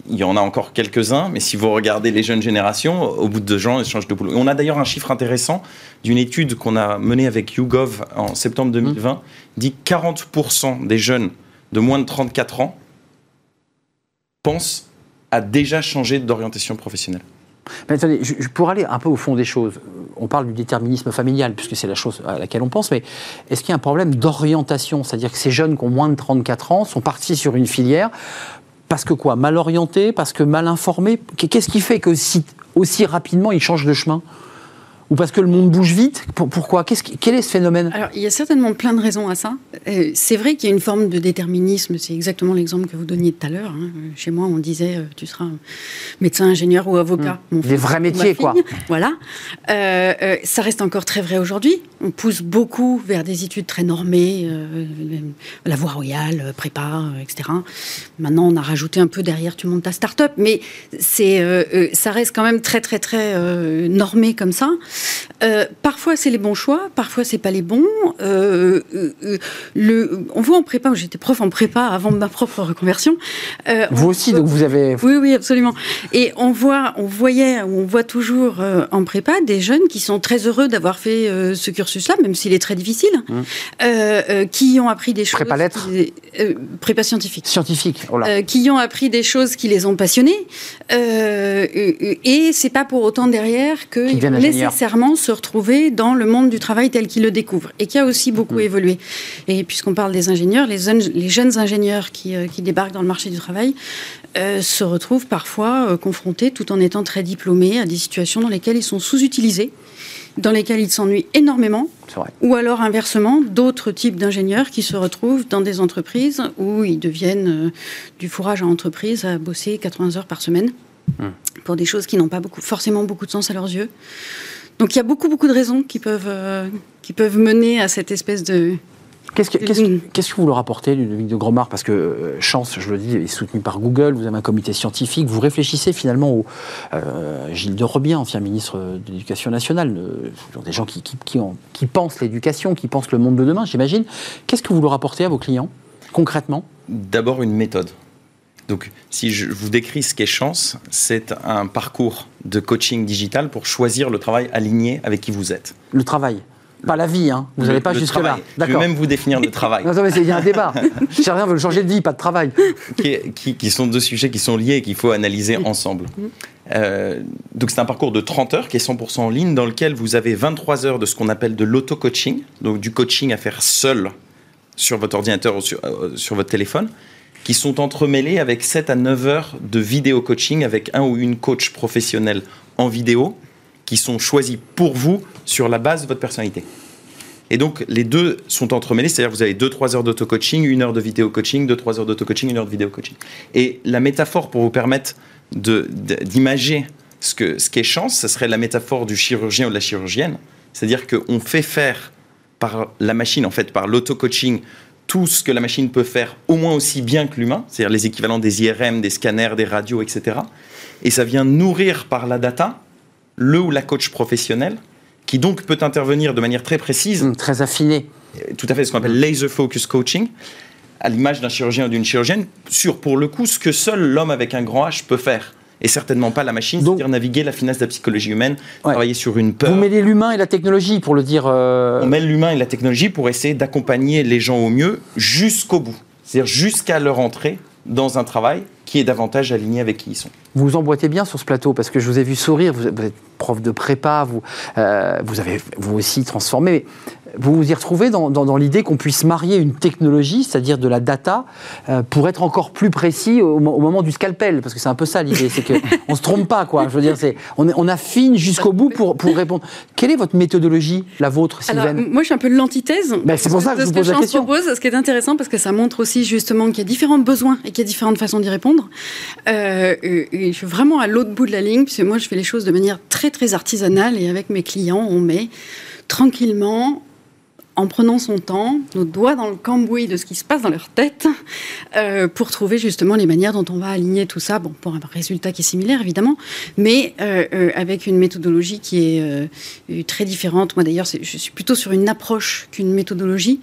Il y en a encore quelques-uns, mais si vous regardez les jeunes générations, au bout de deux ans, ils changent de boulot. on a d'ailleurs un chiffre intéressant d'une étude qu'on a menée avec YouGov en septembre 2020, mmh. dit 40% des jeunes de moins de 34 ans pensent à déjà changer d'orientation professionnelle. Mais attendez, pour aller un peu au fond des choses, on parle du déterminisme familial, puisque c'est la chose à laquelle on pense, mais est-ce qu'il y a un problème d'orientation? C'est-à-dire que ces jeunes qui ont moins de 34 ans sont partis sur une filière parce que quoi? Mal orientés Parce que mal informés Qu'est-ce qui fait que aussi rapidement ils changent de chemin? Ou parce que le monde bouge vite Pourquoi? Quel est ce phénomène? Alors, il y a certainement plein de raisons à ça. Euh, c'est vrai qu'il y a une forme de déterminisme. C'est exactement l'exemple que vous donniez tout à l'heure. Hein. Chez moi, on disait euh, tu seras médecin, ingénieur ou avocat. Mmh. Des vrais métiers, quoi. Voilà. Euh, ça reste encore très vrai aujourd'hui. On pousse beaucoup vers des études très normées, la voie royale, prépa, etc. Maintenant, on a rajouté un peu derrière tu montes ta start-up, mais c'est, ça reste quand même très, très, très normé comme ça. Euh, parfois, c'est les bons choix, parfois, c'est pas les bons. Euh, euh, le, on voit en prépa, j'étais prof en prépa avant ma propre reconversion. vous aussi, donc vous avez. Oui, oui, absolument. Et on voit, on voyait, on voit toujours en prépa des jeunes qui sont très heureux d'avoir fait ce cursus-là, même s'il est très difficile, mmh. qui ont appris des choses. Prépa lettres. prépa scientifique. Scientifique. Oh qui ont appris des choses qui les ont passionnés. et c'est pas pour autant derrière que nécessairement se retrouver dans le monde du travail tel qu'il le découvre et qui a aussi beaucoup mm. évolué. Et puisqu'on parle des ingénieurs, les, les jeunes ingénieurs qui, euh, qui, débarquent dans le marché du travail euh, se retrouvent parfois euh, confrontés, tout en étant très diplômés, à des situations dans lesquelles ils sont sous-utilisés dans lesquels ils s'ennuient énormément, ou alors inversement, d'autres types d'ingénieurs qui se retrouvent dans des entreprises où ils deviennent du fourrage à entreprise à bosser 80 heures par semaine. Mm. pour des choses qui n'ont pas beaucoup, forcément beaucoup de sens à leurs yeux. Donc il y a beaucoup, beaucoup de raisons qui peuvent, euh, qui peuvent mener à cette espèce de Qu'est-ce que, qu'est-ce, que- qu'est-ce que vous leur apportez, Ludovic de Gromard Parce que euh, Chance, je le dis, est soutenu par Google, vous avez un comité scientifique, vous réfléchissez finalement au euh, Gilles de Rebien, ancien ministre de l'Éducation nationale, euh, des gens qui, qui, qui ont- qui pensent l'éducation, qui pensent le monde de demain, j'imagine. Qu'est-ce que vous leur apportez à vos clients, concrètement? D'abord une méthode. Donc, si je vous décris ce qu'est Chance, c'est un parcours de coaching digital pour choisir le travail aligné avec qui vous êtes. Le travail Pas la vie, hein Vous Le- n'allez pas jusque-là. Je vais même vous définir le travail. Non, non, mais il y a un débat. Chacun veut changer de vie, pas de travail. qui, est- qui- qui sont deux sujets qui sont liés et qu'il faut analyser ensemble. Euh, donc c'est un parcours de 30 heures qui est 100% en ligne dans lequel vous avez 23 heures de ce qu'on appelle de l'auto-coaching, donc du coaching à faire seul sur votre ordinateur ou sur, euh, sur votre téléphone, qui sont entremêlés avec 7 à 9 heures de vidéo coaching avec un ou une coach professionnelle en vidéo qui sont choisis pour vous sur la base de votre personnalité. Et donc, les deux sont entremêlés, c'est-à-dire que vous avez 2-3 heures d'auto-coaching, une heure de vidéo-coaching, 2-3 heures d'auto-coaching, une heure de vidéo-coaching. Et la métaphore pour vous permettre de- de- d'imager ce qu'est ce qu'est chance, ce serait la métaphore du chirurgien ou de la chirurgienne. C'est-à-dire qu'on fait faire par la machine, en fait, par l'auto-coaching, tout ce que la machine peut faire au moins aussi bien que l'humain, c'est-à-dire les équivalents des IRM, des scanners, des radios, etc. Et ça vient nourrir par la data le ou la coach professionnel, qui donc peut intervenir de manière très précise Hum, Très affiné. tout à fait ce qu'on appelle laser focus coaching, à l'image d'un chirurgien ou d'une chirurgienne, sur pour le coup ce que seul l'homme avec un grand H peut faire. Et certainement pas la machine, c'est-à-dire naviguer la finesse de la psychologie humaine, Ouais. travailler sur une peur. Vous mêlez l'humain et la technologie, pour le dire. euh, On mêle l'humain et la technologie pour essayer d'accompagner les gens au mieux jusqu'au bout. C'est-à-dire jusqu'à leur entrée dans un travail qui est davantage aligné avec qui ils sont. Vous vous emboîtez bien sur ce plateau parce que je vous ai vu sourire. Vous êtes, vous êtes prof de prépa, vous, euh, vous avez vous aussi transformé. Vous vous y retrouvez dans, dans- dans l'idée qu'on puisse marier une technologie, c'est-à-dire de la data, euh, pour être encore plus précis au, mo- au moment du scalpel, parce que c'est un peu ça l'idée, c'est qu'on se trompe pas, quoi. Je veux dire, c'est on, affine jusqu'au bout pour, pour répondre. Quelle est votre méthodologie, la vôtre, Alors, Sylvain moi, je suis un peu l'antithèse. Ben, c'est pour ça que de je ce vous pose la Chance question. propose, ce qui est intéressant parce que ça montre aussi justement qu'il y a différents besoins et qu'il y a différentes façons d'y répondre. Euh, et et je suis vraiment à l'autre bout de la ligne, puisque moi, je fais les choses de manière très, très artisanale et avec mes clients, on met tranquillement, en prenant son temps, nos doigts dans le cambouis de ce qui se passe dans leur tête, euh, pour trouver justement les manières dont on va aligner tout ça, bon, pour un résultat qui est similaire évidemment, mais euh, euh, avec une méthodologie qui est euh, très différente. Moi d'ailleurs, je suis plutôt sur une approche qu'une méthodologie,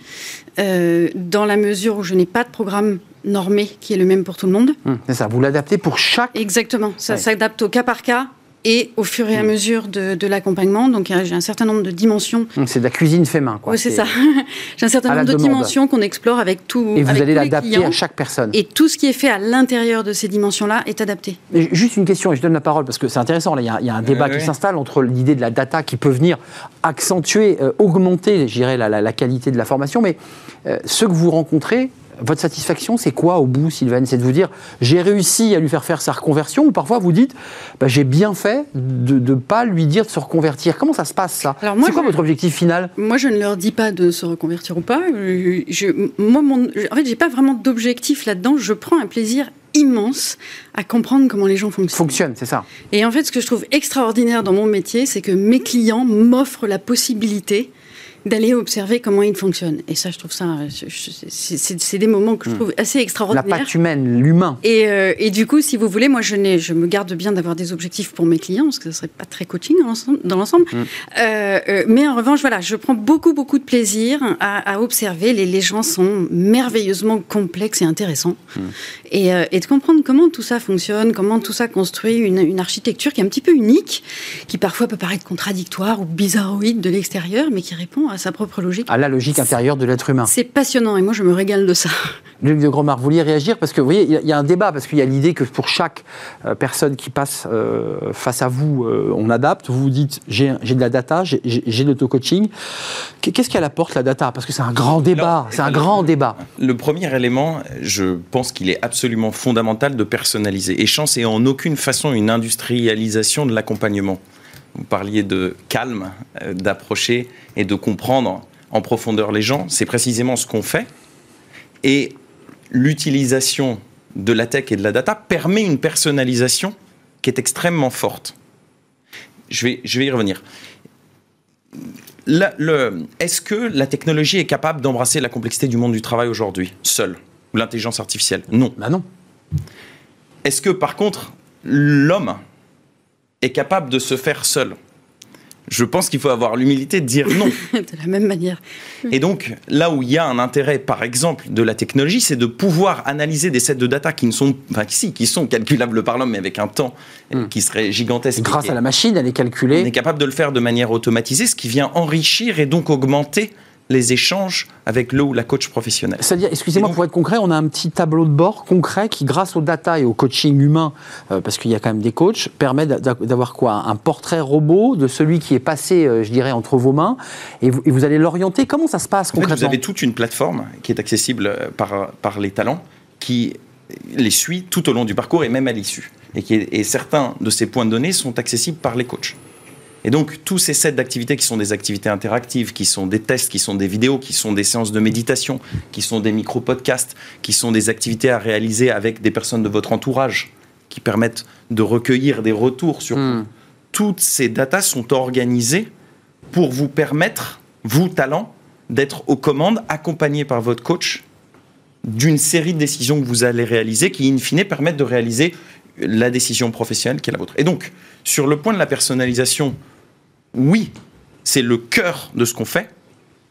dans la mesure où je n'ai pas de programme normé qui est le même pour tout le monde. Hum, C'est ça, vous l'adaptez pour chaque. Exactement, ça Ouais. s'adapte au cas par cas et au fur et à mesure de, de l'accompagnement. Donc j'ai un certain nombre de dimensions. C'est de la cuisine fait main, quoi. Oui, c'est ça. j'ai un certain nombre de demande. dimensions qu'on explore avec tout. Et vous avec allez l'adapter à chaque personne. Et tout ce qui est fait à l'intérieur de ces dimensions-là est adapté. Mais Juste une question, et je donne la parole parce que c'est intéressant. Là, il y a, il y a un débat qui s'installe entre l'idée de la data qui peut venir accentuer, euh, augmenter, je dirais, la, la- la qualité de la formation. Mais euh, ceux que vous rencontrez, votre satisfaction, c'est quoi au bout, Sylvain? C'est de vous dire, j'ai réussi à lui faire faire sa reconversion, ou parfois vous dites, bah, j'ai bien fait de ne pas lui dire de se reconvertir. Comment ça se passe ça? C'est quoi je- votre objectif final? Moi, je ne leur dis pas de se reconvertir ou pas. Je, moi, mon, en fait, j'ai pas vraiment d'objectif là-dedans. Je prends un plaisir immense à comprendre comment les gens fonctionnent. Fonctionne, c'est ça. Et en fait, ce que je trouve extraordinaire dans mon métier, c'est que mes clients m'offrent la possibilité d'aller observer comment ils fonctionnent. Et ça, je trouve ça, c'est des moments que je trouve assez Hmm. La extraordinaires. patte humaine, l'humain. Et, euh, et du coup, si vous voulez, moi, je, je me garde bien d'avoir des objectifs pour mes clients, parce que ce serait pas très coaching dans l'ensemble- l'ensemble. Euh, euh, mais en revanche, voilà, je prends beaucoup, beaucoup de plaisir à, à observer. Les, les gens sont merveilleusement complexes et intéressants. Et, euh, et de comprendre comment tout ça fonctionne, comment tout ça construit une, une architecture qui est un petit peu unique, qui parfois peut paraître contradictoire ou bizarroïde de l'extérieur, mais qui répond à sa propre logique. À la logique intérieure de l'être humain. C'est passionnant et moi, je me régale de ça. Luc de Gromard, vous vouliez réagir Parce que vous voyez, il y a- un débat, parce qu'il y a l'idée que pour chaque euh, personne qui passe euh, face à vous, euh, on adapte. Vous vous dites, j'ai j'ai de la data, j'ai- de l'auto-coaching. Qu'est- Qu'est-ce qu'elle apporte, la data? Parce que c'est un grand débat, c'est un le- grand débat. Le premier élément, je pense qu'il est absolument fondamental de personnaliser. Et Chance est en aucune façon une industrialisation de l'accompagnement. Vous parliez de calme, euh, d'approcher et de comprendre en profondeur les gens. C'est précisément ce qu'on fait. Et l'utilisation de la tech et de la data permet une personnalisation qui est extrêmement forte. Je vais, je vais y revenir. est-ce que la technologie est capable d'embrasser la complexité du monde du travail aujourd'hui, seule Ou l'intelligence artificielle? Non. Bah non. Est-ce que par contre, l'homme est capable de se faire seul je pense qu'il faut avoir l'humilité de dire non. de la même manière. Et donc, là où il y a un intérêt, par exemple, de la technologie, c'est de pouvoir analyser des sets de data qui ne sont, enfin, si, qui sont calculables par l'homme, mais avec un temps hmm. qui serait gigantesque. grâce à la machine, elle est calculée. On est capable de le faire de manière automatisée, ce qui vient enrichir et donc augmenter les échanges avec le ou la coach professionnel. C'est-à-dire, excusez-moi, pour être concret, on a un petit tableau de bord concret qui, grâce aux data et au coaching humain, euh, parce qu'il y a quand même des coachs, permet d'avoir quoi? Un portrait robot de celui qui est passé, euh, je dirais, entre vos mains, et vous, allez l'orienter. Comment ça se passe concrètement Vous avez toute une plateforme qui est accessible euh, par, par les talents, qui les suit tout au long du parcours et même à l'issue. Et, et certains de ces points de données sont accessibles par les coachs. Et donc, tous ces sets d'activités qui sont des activités interactives, qui sont des tests, qui sont des vidéos, qui sont des séances de méditation, qui sont des micro-podcasts, qui sont des activités à réaliser avec des personnes de votre entourage, qui permettent de recueillir des retours sur hmm. Toutes ces datas sont organisées pour vous permettre, vous, talent, d'être aux commandes, accompagné par votre coach, d'une série de décisions que vous allez réaliser, qui, in fine, permettent de réaliser la décision professionnelle qui est la vôtre. Et donc, sur le point de la personnalisation, oui, c'est le cœur de ce qu'on fait,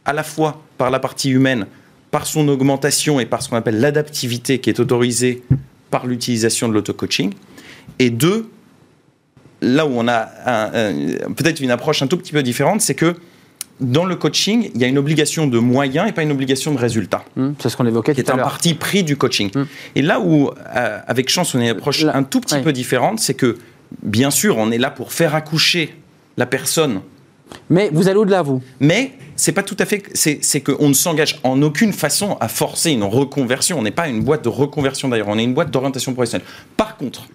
à la fois par la partie humaine, par son augmentation et par ce qu'on appelle l'adaptivité qui est autorisée par l'utilisation de l'auto-coaching. Et deux, là où on a peut-être une approche un tout petit peu différente, c'est que dans le coaching, il y a une obligation de moyens et pas une obligation de résultats. Mmh, c'est ce qu'on évoquait tout à est un parti pris du coaching. Mmh. Et là où, euh, avec chance, on a une approche un tout petit peu différente, c'est que, bien sûr, on est là pour faire accoucher la personne. Mais vous allez au-delà, vous. Mais c'est pas tout à fait. C'est qu'on ne s'engage en aucune façon à forcer une reconversion. On n'est pas une boîte de reconversion d'ailleurs. On est une boîte d'orientation professionnelle. Par contre,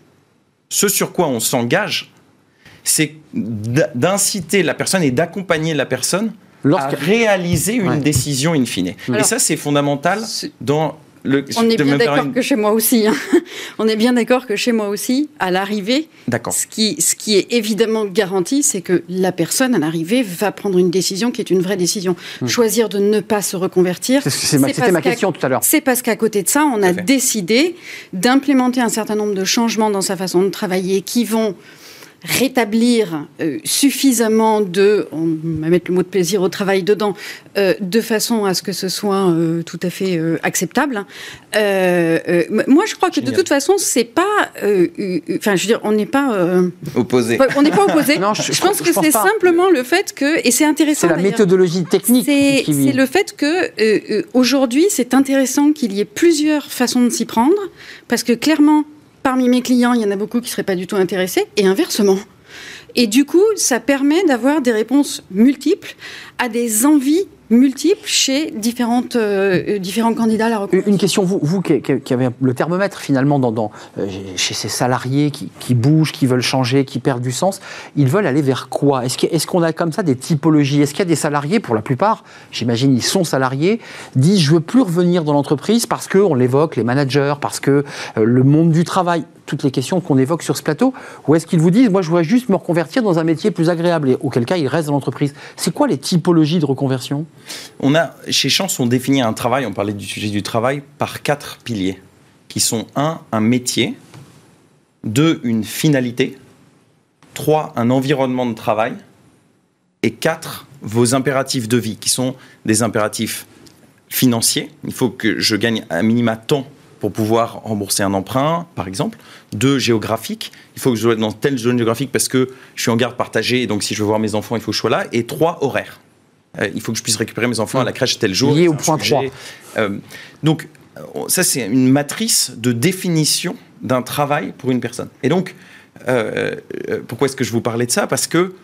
ce sur quoi on s'engage, c'est d'inciter la personne et d'accompagner la personne à réaliser une décision in fine. et ça, c'est fondamental dans on est bien d'accord que chez moi aussi. Hein. On est bien d'accord que chez moi aussi, à l'arrivée, ce qui, ce qui est évidemment garanti, c'est que la personne à l'arrivée va prendre une décision qui est une vraie décision. Hmm. Choisir de ne pas se reconvertir. C'était ma, question tout à l'heure. C'est parce qu'à côté de ça, on a décidé d'implémenter un certain nombre de changements dans sa façon de travailler qui vont rétablir euh, suffisamment de, on va mettre le mot de plaisir au travail dedans, euh, de façon à ce que ce soit euh, tout à fait acceptable. moi, je crois que de toute façon, c'est pas, enfin, je veux dire, on n'est pas opposé. On n'est pas opposé. je, pense que c'est simplement le fait que, et c'est intéressant. C'est la méthodologie technique. C'est le fait que aujourd'hui, c'est intéressant qu'il y ait plusieurs façons de s'y prendre, parce que clairement parmi mes clients, il y en a beaucoup qui ne seraient pas du tout intéressés, et inversement. Et du coup, ça permet d'avoir des réponses multiples à des envies multiples chez différentes, euh, différents candidats à la reconversion. Une question, vous, vous qui, qui, avez le thermomètre finalement dans, euh, chez ces salariés qui, qui, bougent, qui veulent changer, qui perdent du sens, ils veulent aller vers quoi? Est-ce qu'on a comme ça des typologies? Est-ce qu'il y a des salariés, pour la plupart, j'imagine ils sont salariés, disent je veux plus revenir dans l'entreprise parce qu'on l'évoque, les managers, parce que euh, le monde du travail toutes les questions qu'on évoque sur ce plateau Ou est-ce qu'ils vous disent, moi je voudrais juste me reconvertir dans un métier plus agréable et auquel cas ils restent dans l'entreprise C'est quoi les typologies de reconversion? On a, chez Chance, on définit un travail, on parlait du sujet du travail, par quatre piliers, qui sont un, un métier, deux, une finalité, trois, un environnement de travail, et quatre, vos impératifs de vie, qui sont des impératifs financiers. Il faut que je gagne un minima temps pour pouvoir rembourser un emprunt, par exemple. Deux, géographique. Il faut que je sois dans telle zone géographique parce que je suis en garde partagée et donc si je veux voir mes enfants, il faut que je sois là. Et trois, horaire. Euh, il faut que je puisse récupérer mes enfants à la crèche tel jour. Lié au point 3. Euh, donc, euh, ça, c'est une matrice de définition d'un travail pour une personne. Et donc, pourquoi est-ce que je vous parlais de ça? Parce que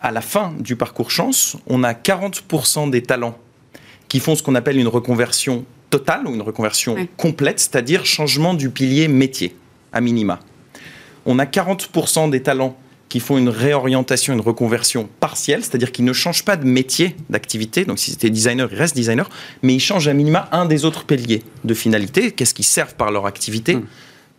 à la fin du parcours chance, on a 40% des talents qui font ce qu'on appelle une reconversion totale ou une reconversion complète, c'est-à-dire changement du pilier métier, à minima. On a 40% des talents qui font une réorientation, une reconversion partielle, c'est-à-dire qu'ils ne changent pas de métier, d'activité. Donc, si c'était designer, ils restent designer, mais ils changent à minima un des autres piliers de finalité. Qu'est-ce qu'ils servent par leur activité hmm.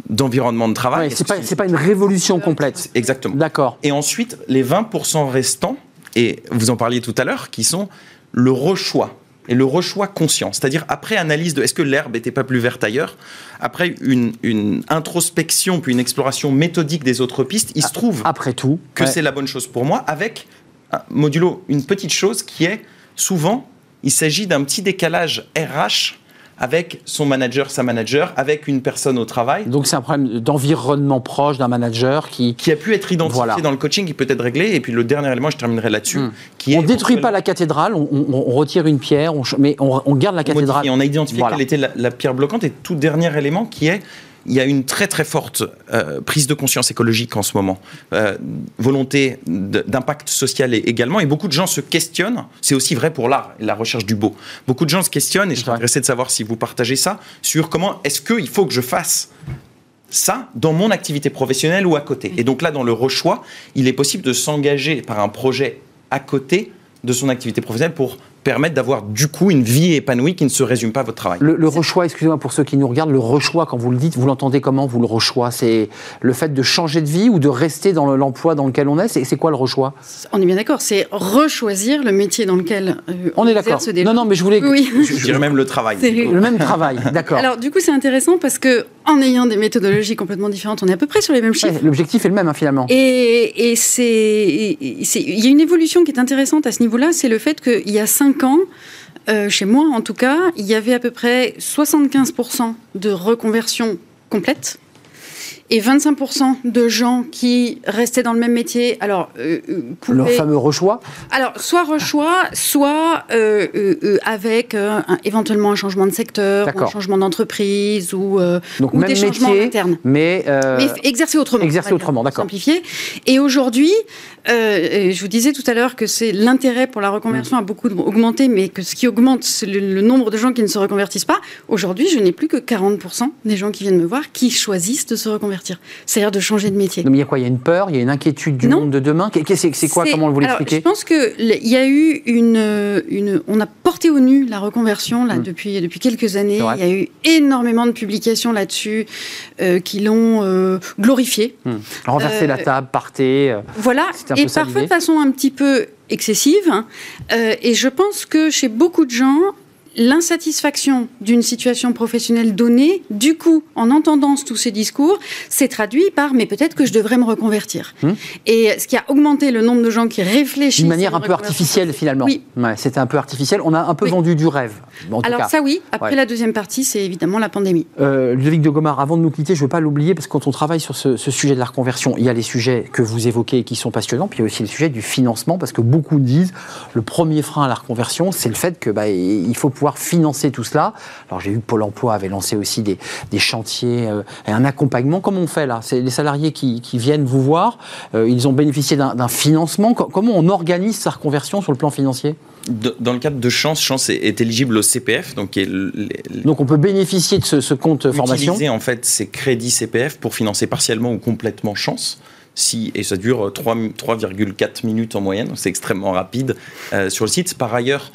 d'environnement de travail C'est pas, pas une révolution complète. Exactement. D'accord. Et ensuite, les 20% restants et vous en parliez tout à l'heure, qui sont le rechoix et le rechoix conscient. C'est-à-dire après analyse de est-ce que l'herbe n'était pas plus verte ailleurs, après une, une, introspection puis une exploration méthodique des autres pistes, il se ah, trouve après tout que c'est la bonne chose pour moi, avec modulo une petite chose qui est souvent il s'agit d'un petit décalage RH avec son manager, sa manager, avec une personne au travail. Donc c'est un problème d'environnement proche d'un manager qui... Qui a pu être identifié dans le coaching, qui peut être réglé. Et puis le dernier élément, je terminerai là-dessus. Hmm. on ne détruit pas la cathédrale, on, retire une pierre, mais on, garde la cathédrale. Et on a identifié quelle était la pierre bloquante. Et tout dernier élément qui est il y a une très très forte euh, prise de conscience écologique en ce moment, euh, volonté d'impact social également, et beaucoup de gens se questionnent, c'est aussi vrai pour l'art et la recherche du beau, beaucoup de gens se questionnent, et je serais intéressé de savoir si vous partagez ça, sur comment est-ce qu'il faut que je fasse ça dans mon activité professionnelle ou à côté. Et donc là, dans le rechoix, il est possible de s'engager par un projet à côté de son activité professionnelle pour permettre d'avoir du coup une vie épanouie qui ne se résume pas à votre travail. Le, le rechoix, excusez-moi pour ceux qui nous regardent, le rechoix, quand vous le dites, vous l'entendez comment, vous le rechoix? C'est le fait de changer de vie ou de rester dans l'emploi dans lequel on est? C'est quoi le rechoix? On est bien d'accord, c'est rechoisir le métier dans lequel euh, on, est d'accord. Non, non, mais je voulais. Oui. Je dirais même le travail. Le même travail, d'accord. Alors du coup, c'est intéressant parce que en ayant des méthodologies complètement différentes, on est à peu près sur les mêmes chiffres. L'objectif est le même hein, finalement. Et, et c'est, il y a une évolution qui est intéressante à ce niveau-là, c'est le fait qu'il y a cinq euh, chez moi en tout cas, il y avait à peu près 75% de reconversion complète et 25% de gens qui restaient dans le même métier. Alors, euh, euh le fameux rechoix Alors, soit rechoix, soit euh, euh, avec éventuellement un changement de secteur, un changement d'entreprise ou, Donc, même des changements métier, internes. Mais, mais exercer autrement. Exercer autrement, d'accord. Simplifié. Et aujourd'hui, je vous disais tout à l'heure que c'est l'intérêt pour la reconversion a beaucoup augmenté, mais que ce qui augmente, c'est le, le, nombre de gens qui ne se reconvertissent pas. Aujourd'hui, je n'ai plus que 40% des gens qui viennent me voir qui choisissent de se reconvertir. C'est-à-dire de changer de métier. il y a quoi? Il y a une peur, il y a une inquiétude du monde de demain? C'est quoi? Comment vous l'expliquez? Je pense qu'il y a eu une, une, On a porté au nu la reconversion là, hmm. depuis, depuis quelques années. Il y a eu énormément de publications là-dessus euh, qui l'ont euh, glorifié. Hmm. Renverser la euh, table, partez. voilà, et parfois de façon un petit peu excessive. Hein. et je pense que chez beaucoup de gens, l'insatisfaction d'une situation professionnelle donnée, du coup, en entendant tous ces discours, s'est traduit par mais peut-être que je devrais me reconvertir. Hmm. Et ce qui a augmenté le nombre de gens qui réfléchissent. D'une manière un peu artificielle finalement. Oui. C'était un peu artificiel. On a un peu vendu du rêve. Alors ça oui. Après la deuxième partie, c'est évidemment la pandémie. Euh, Ludovic de Gomard, avant de nous quitter, je ne veux pas l'oublier parce que quand on travaille sur ce, sujet de la reconversion, il y a les sujets que vous évoquez qui sont passionnants, puis il y a aussi le sujet du financement parce que beaucoup disent le premier frein à la reconversion, c'est le fait que bah, il faut pouvoir financer tout cela. Alors j'ai vu que Pôle Emploi avait lancé aussi des, chantiers euh, et un accompagnement. Comment on fait là? C'est les salariés qui, viennent vous voir, euh, ils ont bénéficié d'un financement. Comment on organise sa reconversion sur le plan financier? Dans le cadre de Chance, Chance est, éligible au CPF, donc, donc on peut bénéficier de ce, compte formation? Utiliser en fait ces crédits CPF pour financer partiellement ou complètement Chance. Si, et ça dure 3,4 minutes en moyenne, c'est extrêmement rapide euh, sur le site. Par ailleurs,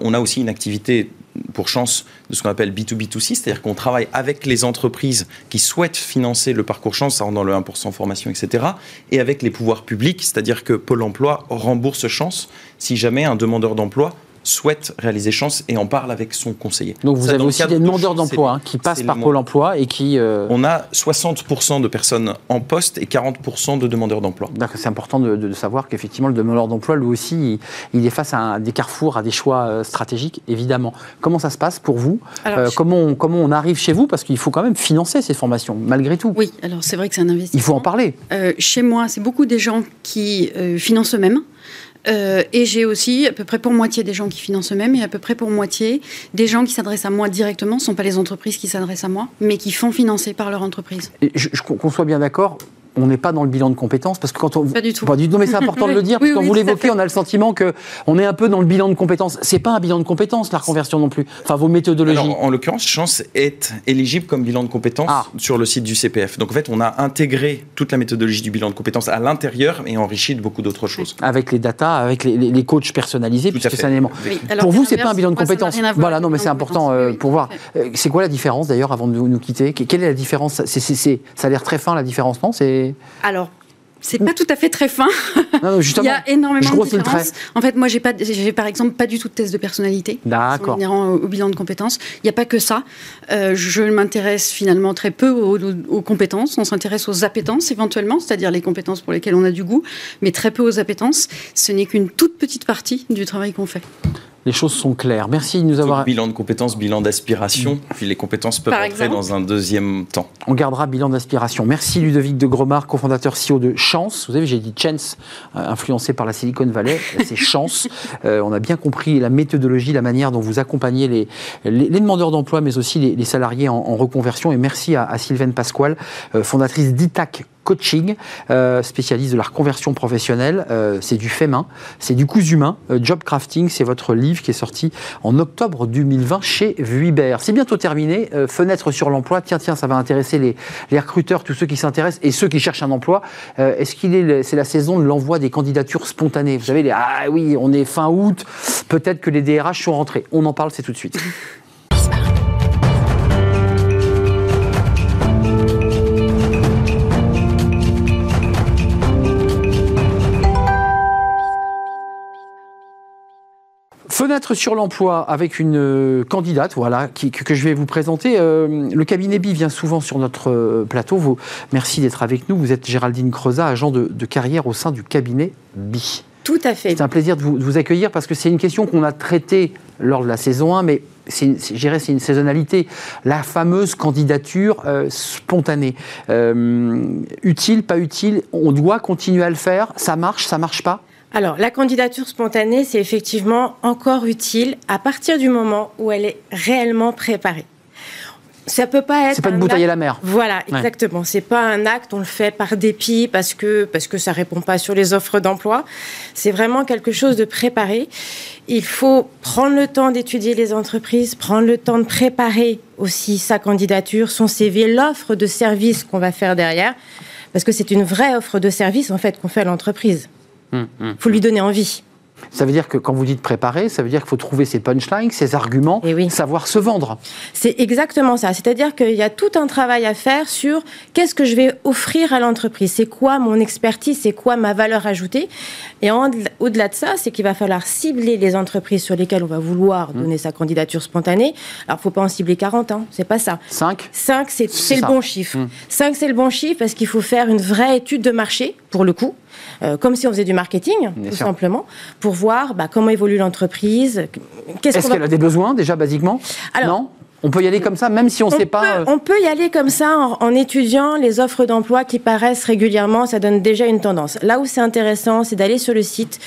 on a aussi une activité pour chance de ce qu'on appelle B2B2C, c'est-à-dire qu'on travaille avec les entreprises qui souhaitent financer le parcours chance, ça rentre dans le 1% formation, etc., et avec les pouvoirs publics, c'est-à-dire que Pôle Emploi rembourse chance si jamais un demandeur d'emploi souhaite réaliser chance et en parle avec son conseiller. Donc vous avez aussi des demandeurs d'emploi hein, qui passent par Pôle emploi et qui... Euh, On a 60% de personnes en poste et 40% de demandeurs d'emploi. D'accord, c'est important de, savoir qu'effectivement le demandeur d'emploi, lui aussi, il, est face à des carrefours, à des choix euh, stratégiques, évidemment. Comment ça se passe pour vous euh, comment, on, comment on arrive chez vous? Parce qu'il faut quand même financer ces formations, malgré tout. Oui, alors c'est vrai que c'est un investissement. Il faut en parler. chez moi, c'est beaucoup des gens qui financent eux-mêmes. Euh, et j'ai aussi à peu près pour moitié des gens qui financent eux-mêmes et à peu près pour moitié des gens qui s'adressent à moi directement. Ce ne sont pas les entreprises qui s'adressent à moi, mais qui font financer par leur entreprise. qu'on soit bien d'accord, on n'est pas dans le bilan de compétences parce que quand on pas du tout, non mais c'est important de le dire parce quand vous l'évoquez on a le sentiment que on est un peu dans le bilan de compétences. C'est pas un bilan de compétences la reconversion non plus. Enfin vos méthodologies. En l'occurrence Chance est éligible comme bilan de compétences ah. sur le site du CPF donc en fait on a intégré toute la méthodologie du bilan de compétences à l'intérieur et enrichi de beaucoup d'autres choses. Avec les datas avec les, coachs personnalisés puisque c'est un élément pour vous c'est pas un bilan de compétences. voilà non mais c'est important euh, pour voir. euh, c'est quoi la différence d'ailleurs avant de nous quitter? Quelle est la différence? C'est ça a l'air très fin la différence non? C'est alors, c'est pas tout à fait très fin. Non, non, justement, Il y a énormément de différences. En fait, moi, j'ai pas, j'ai par exemple pas du tout de test de personnalité. D'accord. Au, au bilan de compétences. Il n'y a pas que ça. Euh, je m'intéresse finalement très peu aux- aux compétences. On s'intéresse aux appétences éventuellement, c'est-à-dire les compétences pour lesquelles on a du goût, mais très peu aux appétences. Ce n'est qu'une toute petite partie du travail qu'on fait. Les choses sont claires. Merci de nous avoir. Bilan de compétences, bilan d'aspiration, puis les compétences peuvent Par entrer exemple dans un deuxième temps. On gardera bilan d'aspiration. Merci Ludovic de Gromard, cofondateur CEO de Chance. Vous savez, j'ai dit Chance, euh, influencé par la Silicon Valley. C'est Chance. Euh, on a bien compris la méthodologie, la manière dont vous accompagnez les, les, les demandeurs d'emploi, mais aussi les, les salariés en, en reconversion. Et merci à, à Sylvaine Pasquale, euh, fondatrice d'ITAC Coaching, euh, spécialiste de la reconversion professionnelle. Euh, c'est du fait main, c'est du cousu humain. Euh, Job Crafting, c'est votre livre qui est sorti en octobre 2020 chez Vuibert. C'est bientôt terminé. Euh, fenêtre sur l'emploi. Tiens, tiens, ça va intéresser les, recruteurs, tous ceux qui s'intéressent et ceux qui cherchent un emploi. Est-ce qu'il est, c'est la saison de l'envoi des candidatures spontanées? Vous savez, ah oui, on est fin août. Peut-être que les DRH sont rentrés. On en parle, c'est tout de suite. Fenêtre sur l'emploi avec une euh, candidate, voilà, qui- que, que je vais vous présenter. Euh, le cabinet BI vient souvent sur notre euh, plateau. Vous, merci d'être avec nous. Vous êtes Géraldine Creuset, agent de, de carrière au sein du cabinet BI. Tout à fait. C'est un plaisir de vous, de vous accueillir parce que c'est une question qu'on a traitée lors de la saison 1, mais c'est une, c'est saisonnalité. La fameuse candidature euh, spontanée. Euh, utile, pas utile, on doit continuer à le faire. Ça marche, ça marche pas? Alors, la candidature spontanée, c'est effectivement encore utile à partir du moment où elle est réellement préparée. Ça peut pas être. C'est pas de bouteiller acte- la mer. Voilà, Ouais. exactement. C'est pas un acte, on le fait par dépit parce que parce que ça répond pas sur les offres d'emploi. C'est vraiment quelque chose de préparé. Il faut prendre le temps d'étudier les entreprises, prendre le temps de préparer aussi sa candidature, son CV, l'offre de service qu'on va faire derrière, parce que c'est une vraie offre de service en fait qu'on fait à l'entreprise. Hum, hum. faut lui donner envie. Ça veut dire que quand vous dites préparer, ça veut dire qu'il faut trouver ses punchlines, ses arguments, Eh oui. savoir se vendre. C'est exactement ça. C'est-à-dire qu'il y a tout un travail à faire sur qu'est-ce que je vais offrir à l'entreprise. C'est quoi mon expertise? C'est quoi ma valeur ajoutée? Et au-delà de ça, c'est qu'il va falloir cibler les entreprises sur lesquelles on va vouloir donner sa candidature spontanée. Alors, faut pas en cibler 40, hein. C'est pas ça. 5 5, c'est le bon chiffre. Mm. 5, c'est le bon chiffre parce qu'il faut faire une vraie étude de marché, pour le coup, euh, comme si on faisait du marketing, Bien tout sûr. simplement, pour voir bah, comment évolue l'entreprise. Qu'est-ce Est-ce va qu'elle a des besoins déjà, basiquement? Alors- Non? On peut y aller comme ça, même si on ne sait peut, pas. euh, on peut y aller comme ça en, en étudiant les offres d'emploi qui paraissent régulièrement, ça donne déjà une tendance. Là où c'est intéressant, c'est d'aller sur le site,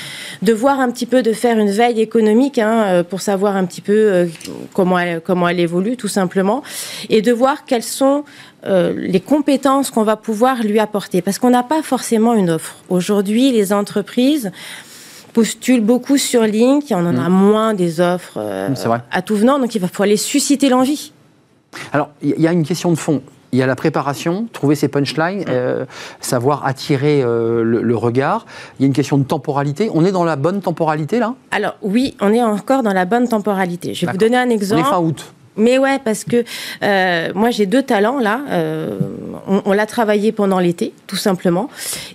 de voir un petit peu, de faire une veille économique hein, euh, pour savoir un petit peu comment, elle, comment elle évolue tout simplement, et de voir quelles sont euh, les compétences qu'on va pouvoir lui apporter. Parce qu'on n'a pas forcément une offre. Aujourd'hui, les entreprises postulent beaucoup sur LinkedIn, on en a moins des offres euh, Mm, vrai. à tout venant, donc il va falloir les susciter l'envie. Alors, il y a une question de fond. Il y a la préparation, trouver ses punchlines, euh, savoir attirer euh, le, le regard. Il y a une question de temporalité. On est dans la bonne temporalité, là? Alors oui, on est encore dans la bonne temporalité. Je vais vous donner un On est exemple. fin août. Mais ouais, parce que euh, moi j'ai deux talents là. Euh, on on l'a travaillé pendant l'été, tout simplement,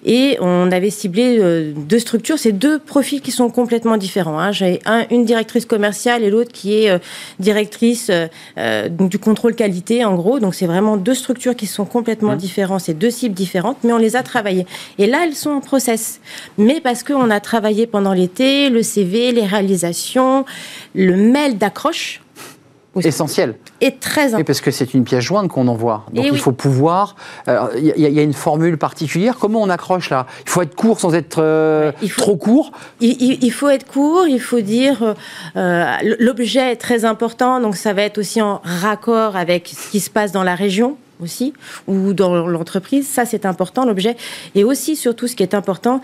et on avait ciblé euh, deux structures. C'est deux profils qui sont complètement différents. Hein. J'ai un, une directrice commerciale et l'autre qui est directrice du contrôle qualité, en gros. Donc c'est vraiment deux structures qui sont complètement différentes, c'est deux cibles différentes, mais on les a travaillées. Et là, elles sont en process. Mais parce qu'on a travaillé pendant l'été, le CV, les réalisations, le mail d'accroche aussi Essentiel. est très Oui, important. parce que c'est une pièce jointe qu'on envoie. Donc il oui. faut pouvoir. euh, Il y, a- il y a une formule particulière. Comment on accroche là? Il faut être court sans être euh, Ouais, il faut- trop court? Il, faut être court, il faut dire euh, l'objet est très important, donc ça va être aussi en raccord avec ce qui se passe dans la région aussi ou dans l'entreprise. Ça c'est important l'objet et aussi surtout ce qui est important,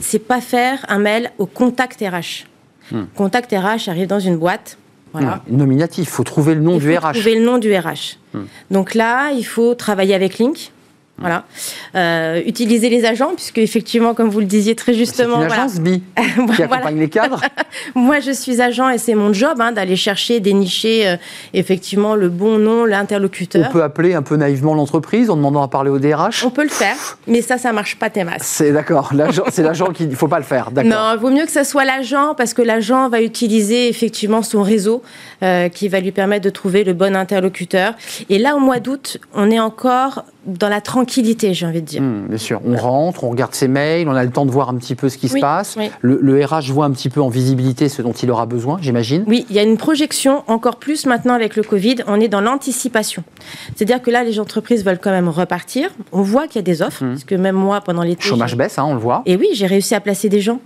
c'est pas faire un mail au contact RH. Hmm. Contact RH arrive dans une boîte. Voilà. Nominatif. Il faut trouver le nom Il du faut RH. trouver le nom du RH. Hmm. Donc là, il faut travailler avec Link. Voilà. Euh, utiliser les agents, puisque effectivement, comme vous le disiez très justement, C'est une voilà. agence BI qui accompagne les cadres. Moi, je suis agent et c'est mon job hein, d'aller chercher, dénicher euh, effectivement le bon nom, On l'interlocuteur. peut appeler un peu naïvement l'entreprise en demandant à parler au DRH. On peut le faire, mais ça, ça marche pas masses. C'est d'accord. C'est l'agent qui. Il faut pas le faire. Non, il vaut mieux que ce soit l'agent parce que l'agent va utiliser effectivement son réseau euh, qui va lui permettre de trouver le bon interlocuteur. Et là, au mois d'août, on est encore dans la tranquillité, j'ai envie de dire. Hmm, bien sûr. On rentre, on regarde ses mails, on a le temps de voir un petit peu ce qui se passe. oui. Le, le RH voit un petit peu en visibilité ce dont il aura besoin, j'imagine. Oui, il y a une projection encore plus maintenant avec le Covid. On est dans l'anticipation. C'est-à-dire que là, les entreprises veulent quand même repartir. On voit qu'il y a des offres, Mhm. parce que même moi, pendant l'été. Chômage baisse, hein, on le voit. Et oui, j'ai réussi à placer des gens.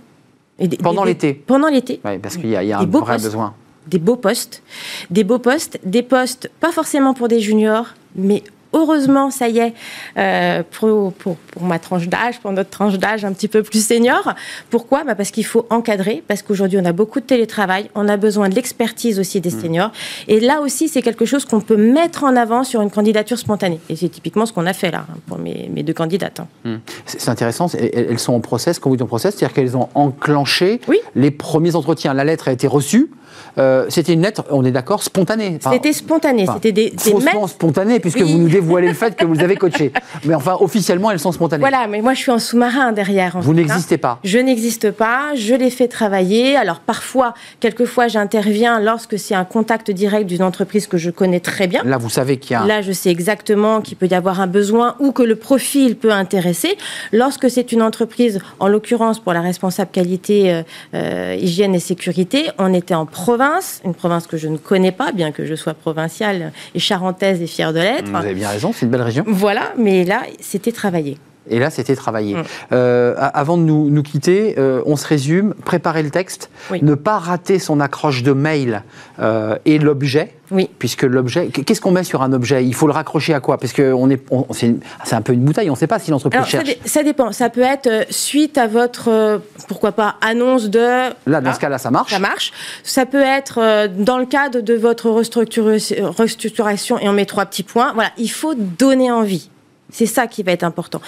Et des- Pendant l'été. Pendant l'été. Parce qu'il y a, il y a un vrai postes. besoin. des beaux postes, des beaux postes, des postes pas forcément pour des juniors, mais heureusement, ça y est, euh, pour, pour, pour ma tranche d'âge, pour notre tranche d'âge un petit peu plus senior. Pourquoi? Bah Parce qu'il faut encadrer, parce qu'aujourd'hui, on a beaucoup de télétravail, on a besoin de l'expertise aussi des seniors. Et là aussi, c'est quelque chose qu'on peut mettre en avant sur une candidature spontanée. Et c'est typiquement ce qu'on a fait là, hein, pour mes, mes deux candidates. hein. Hmm. C'est intéressant. Elles elles sont en process. Quand vous dites en process, c'est-à-dire qu'elles ont enclenché Oui. les premiers entretiens. La lettre a été reçue. Euh, C'était une lettre, on est d'accord, spontanée. Enfin, C'était spontané, enfin, c'était des, des mails- spontanée, puisque Oui. vous nous dévoilez le fait que vous les avez coachées. Mais enfin, officiellement, elles sont spontanées. Voilà, mais moi je suis en sous-marin derrière. en Vous hein. n'existez pas. Je n'existe pas, je les fais travailler. Alors parfois, quelquefois, j'interviens lorsque c'est un contact direct d'une entreprise que je connais très bien. Là, vous savez qu'il y a un- Là, je sais exactement qu'il peut y avoir un besoin ou que le profil peut intéresser. Lorsque c'est une entreprise, en l'occurrence pour la responsable qualité, euh, euh, hygiène et sécurité, on était en province, une province que je ne connais pas, bien que je sois provinciale et charentaise et fière de l'être. Vous avez bien raison, c'est une belle région. Voilà, mais là, c'était travaillé. Et là, c'était travaillé. Mm. Euh, avant de nous, nous quitter, euh, on se résume, préparer le texte, Oui. ne pas rater son accroche de mail euh, et l'objet. Oui. Puisque l'objet, qu'est-ce qu'on met sur un objet? Il faut le raccrocher à quoi? Parce que on est, on- c'est un peu une bouteille, on ne sait pas si l'entreprise ça, cherche. ça dépend. Ça peut être suite à votre, pourquoi pas, annonce de. Là, dans Ah, ce cas-là, ça marche. Ça marche. Ça peut être dans le cadre de votre restructura- restructuration et on met trois petits points. Voilà, il faut donner envie. C'est ça qui va être important.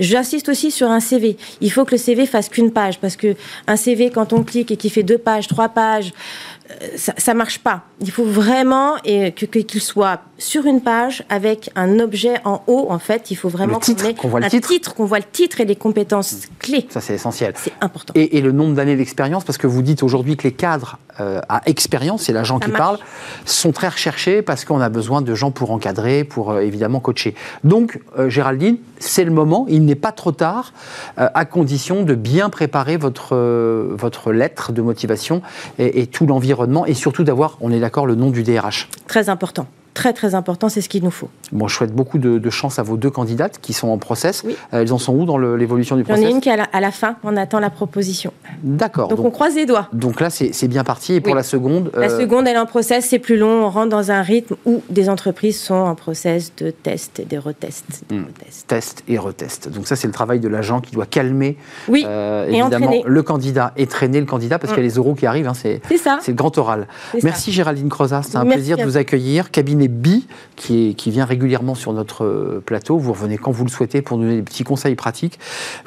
J'insiste aussi sur un CV. Il faut que le CV fasse qu'une page parce que un CV quand on clique et qui fait deux pages, trois pages, ça, ça marche pas. Il faut vraiment et que qu'il soit sur une page avec un objet en haut. En fait, il faut vraiment titre, qu'on voit le un titre. qu'on voit le titre et les compétences clés. Ça, c'est essentiel. C'est important. Et, et le nombre d'années d'expérience, parce que vous dites aujourd'hui que les cadres euh, à expérience, c'est l'agent Ça qui marche. parle, sont très recherchés parce qu'on a besoin de gens pour encadrer, pour euh, évidemment coacher. Donc, euh, Géraldine, c'est le moment, il n'est pas trop tard, euh, à condition de bien préparer votre, euh, votre lettre de motivation et, et tout l'environnement, et surtout d'avoir, on est d'accord, le nom du DRH. Très important. Très très important, c'est ce qu'il nous faut. Bon, je souhaite beaucoup de, de chance à vos deux candidates qui sont en process. Oui. Euh, elles en sont où dans l'évolution du process ai une qui est à la, à la fin, on attend la proposition. D'accord. Donc, Donc, on croise les doigts. donc là, c'est bien parti. Et pour Oui. la seconde, La euh, seconde, elle est en process, c'est plus long, on rentre dans un rythme où des entreprises sont en process de tests et de Hmm. retests. test et retest. Donc ça, c'est le travail de l'agent qui doit calmer Oui, euh, et évidemment entraîner. le candidat et traîner le candidat parce qu'il y a les oraux qui arrivent. hein, c'est ça. c'est le grand oral. ça. Merci Géraldine Crozat, c'est un Merci plaisir de vous accueillir. Cabinet BI qui, vient régulièrement sur notre euh, plateau. Vous revenez quand vous le souhaitez pour nous donner des petits conseils pratiques.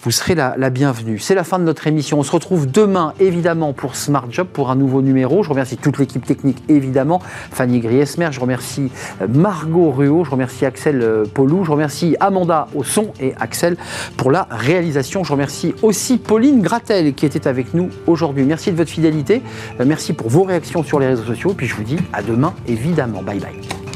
Vous serez la, bienvenue. C'est la fin de notre émission. On se retrouve demain évidemment pour Smart Job pour un nouveau numéro. Je remercie toute l'équipe technique évidemment. Fanny Griesmer, je remercie euh, Margot Ruot, je remercie Axel euh, Paulou, je remercie Amanda au son et Axel pour la réalisation. Je remercie aussi Pauline Gratel qui était avec nous aujourd'hui. Merci de votre fidélité. Merci pour vos réactions sur les réseaux sociaux. Puis je vous dis à demain évidemment. Bye bye.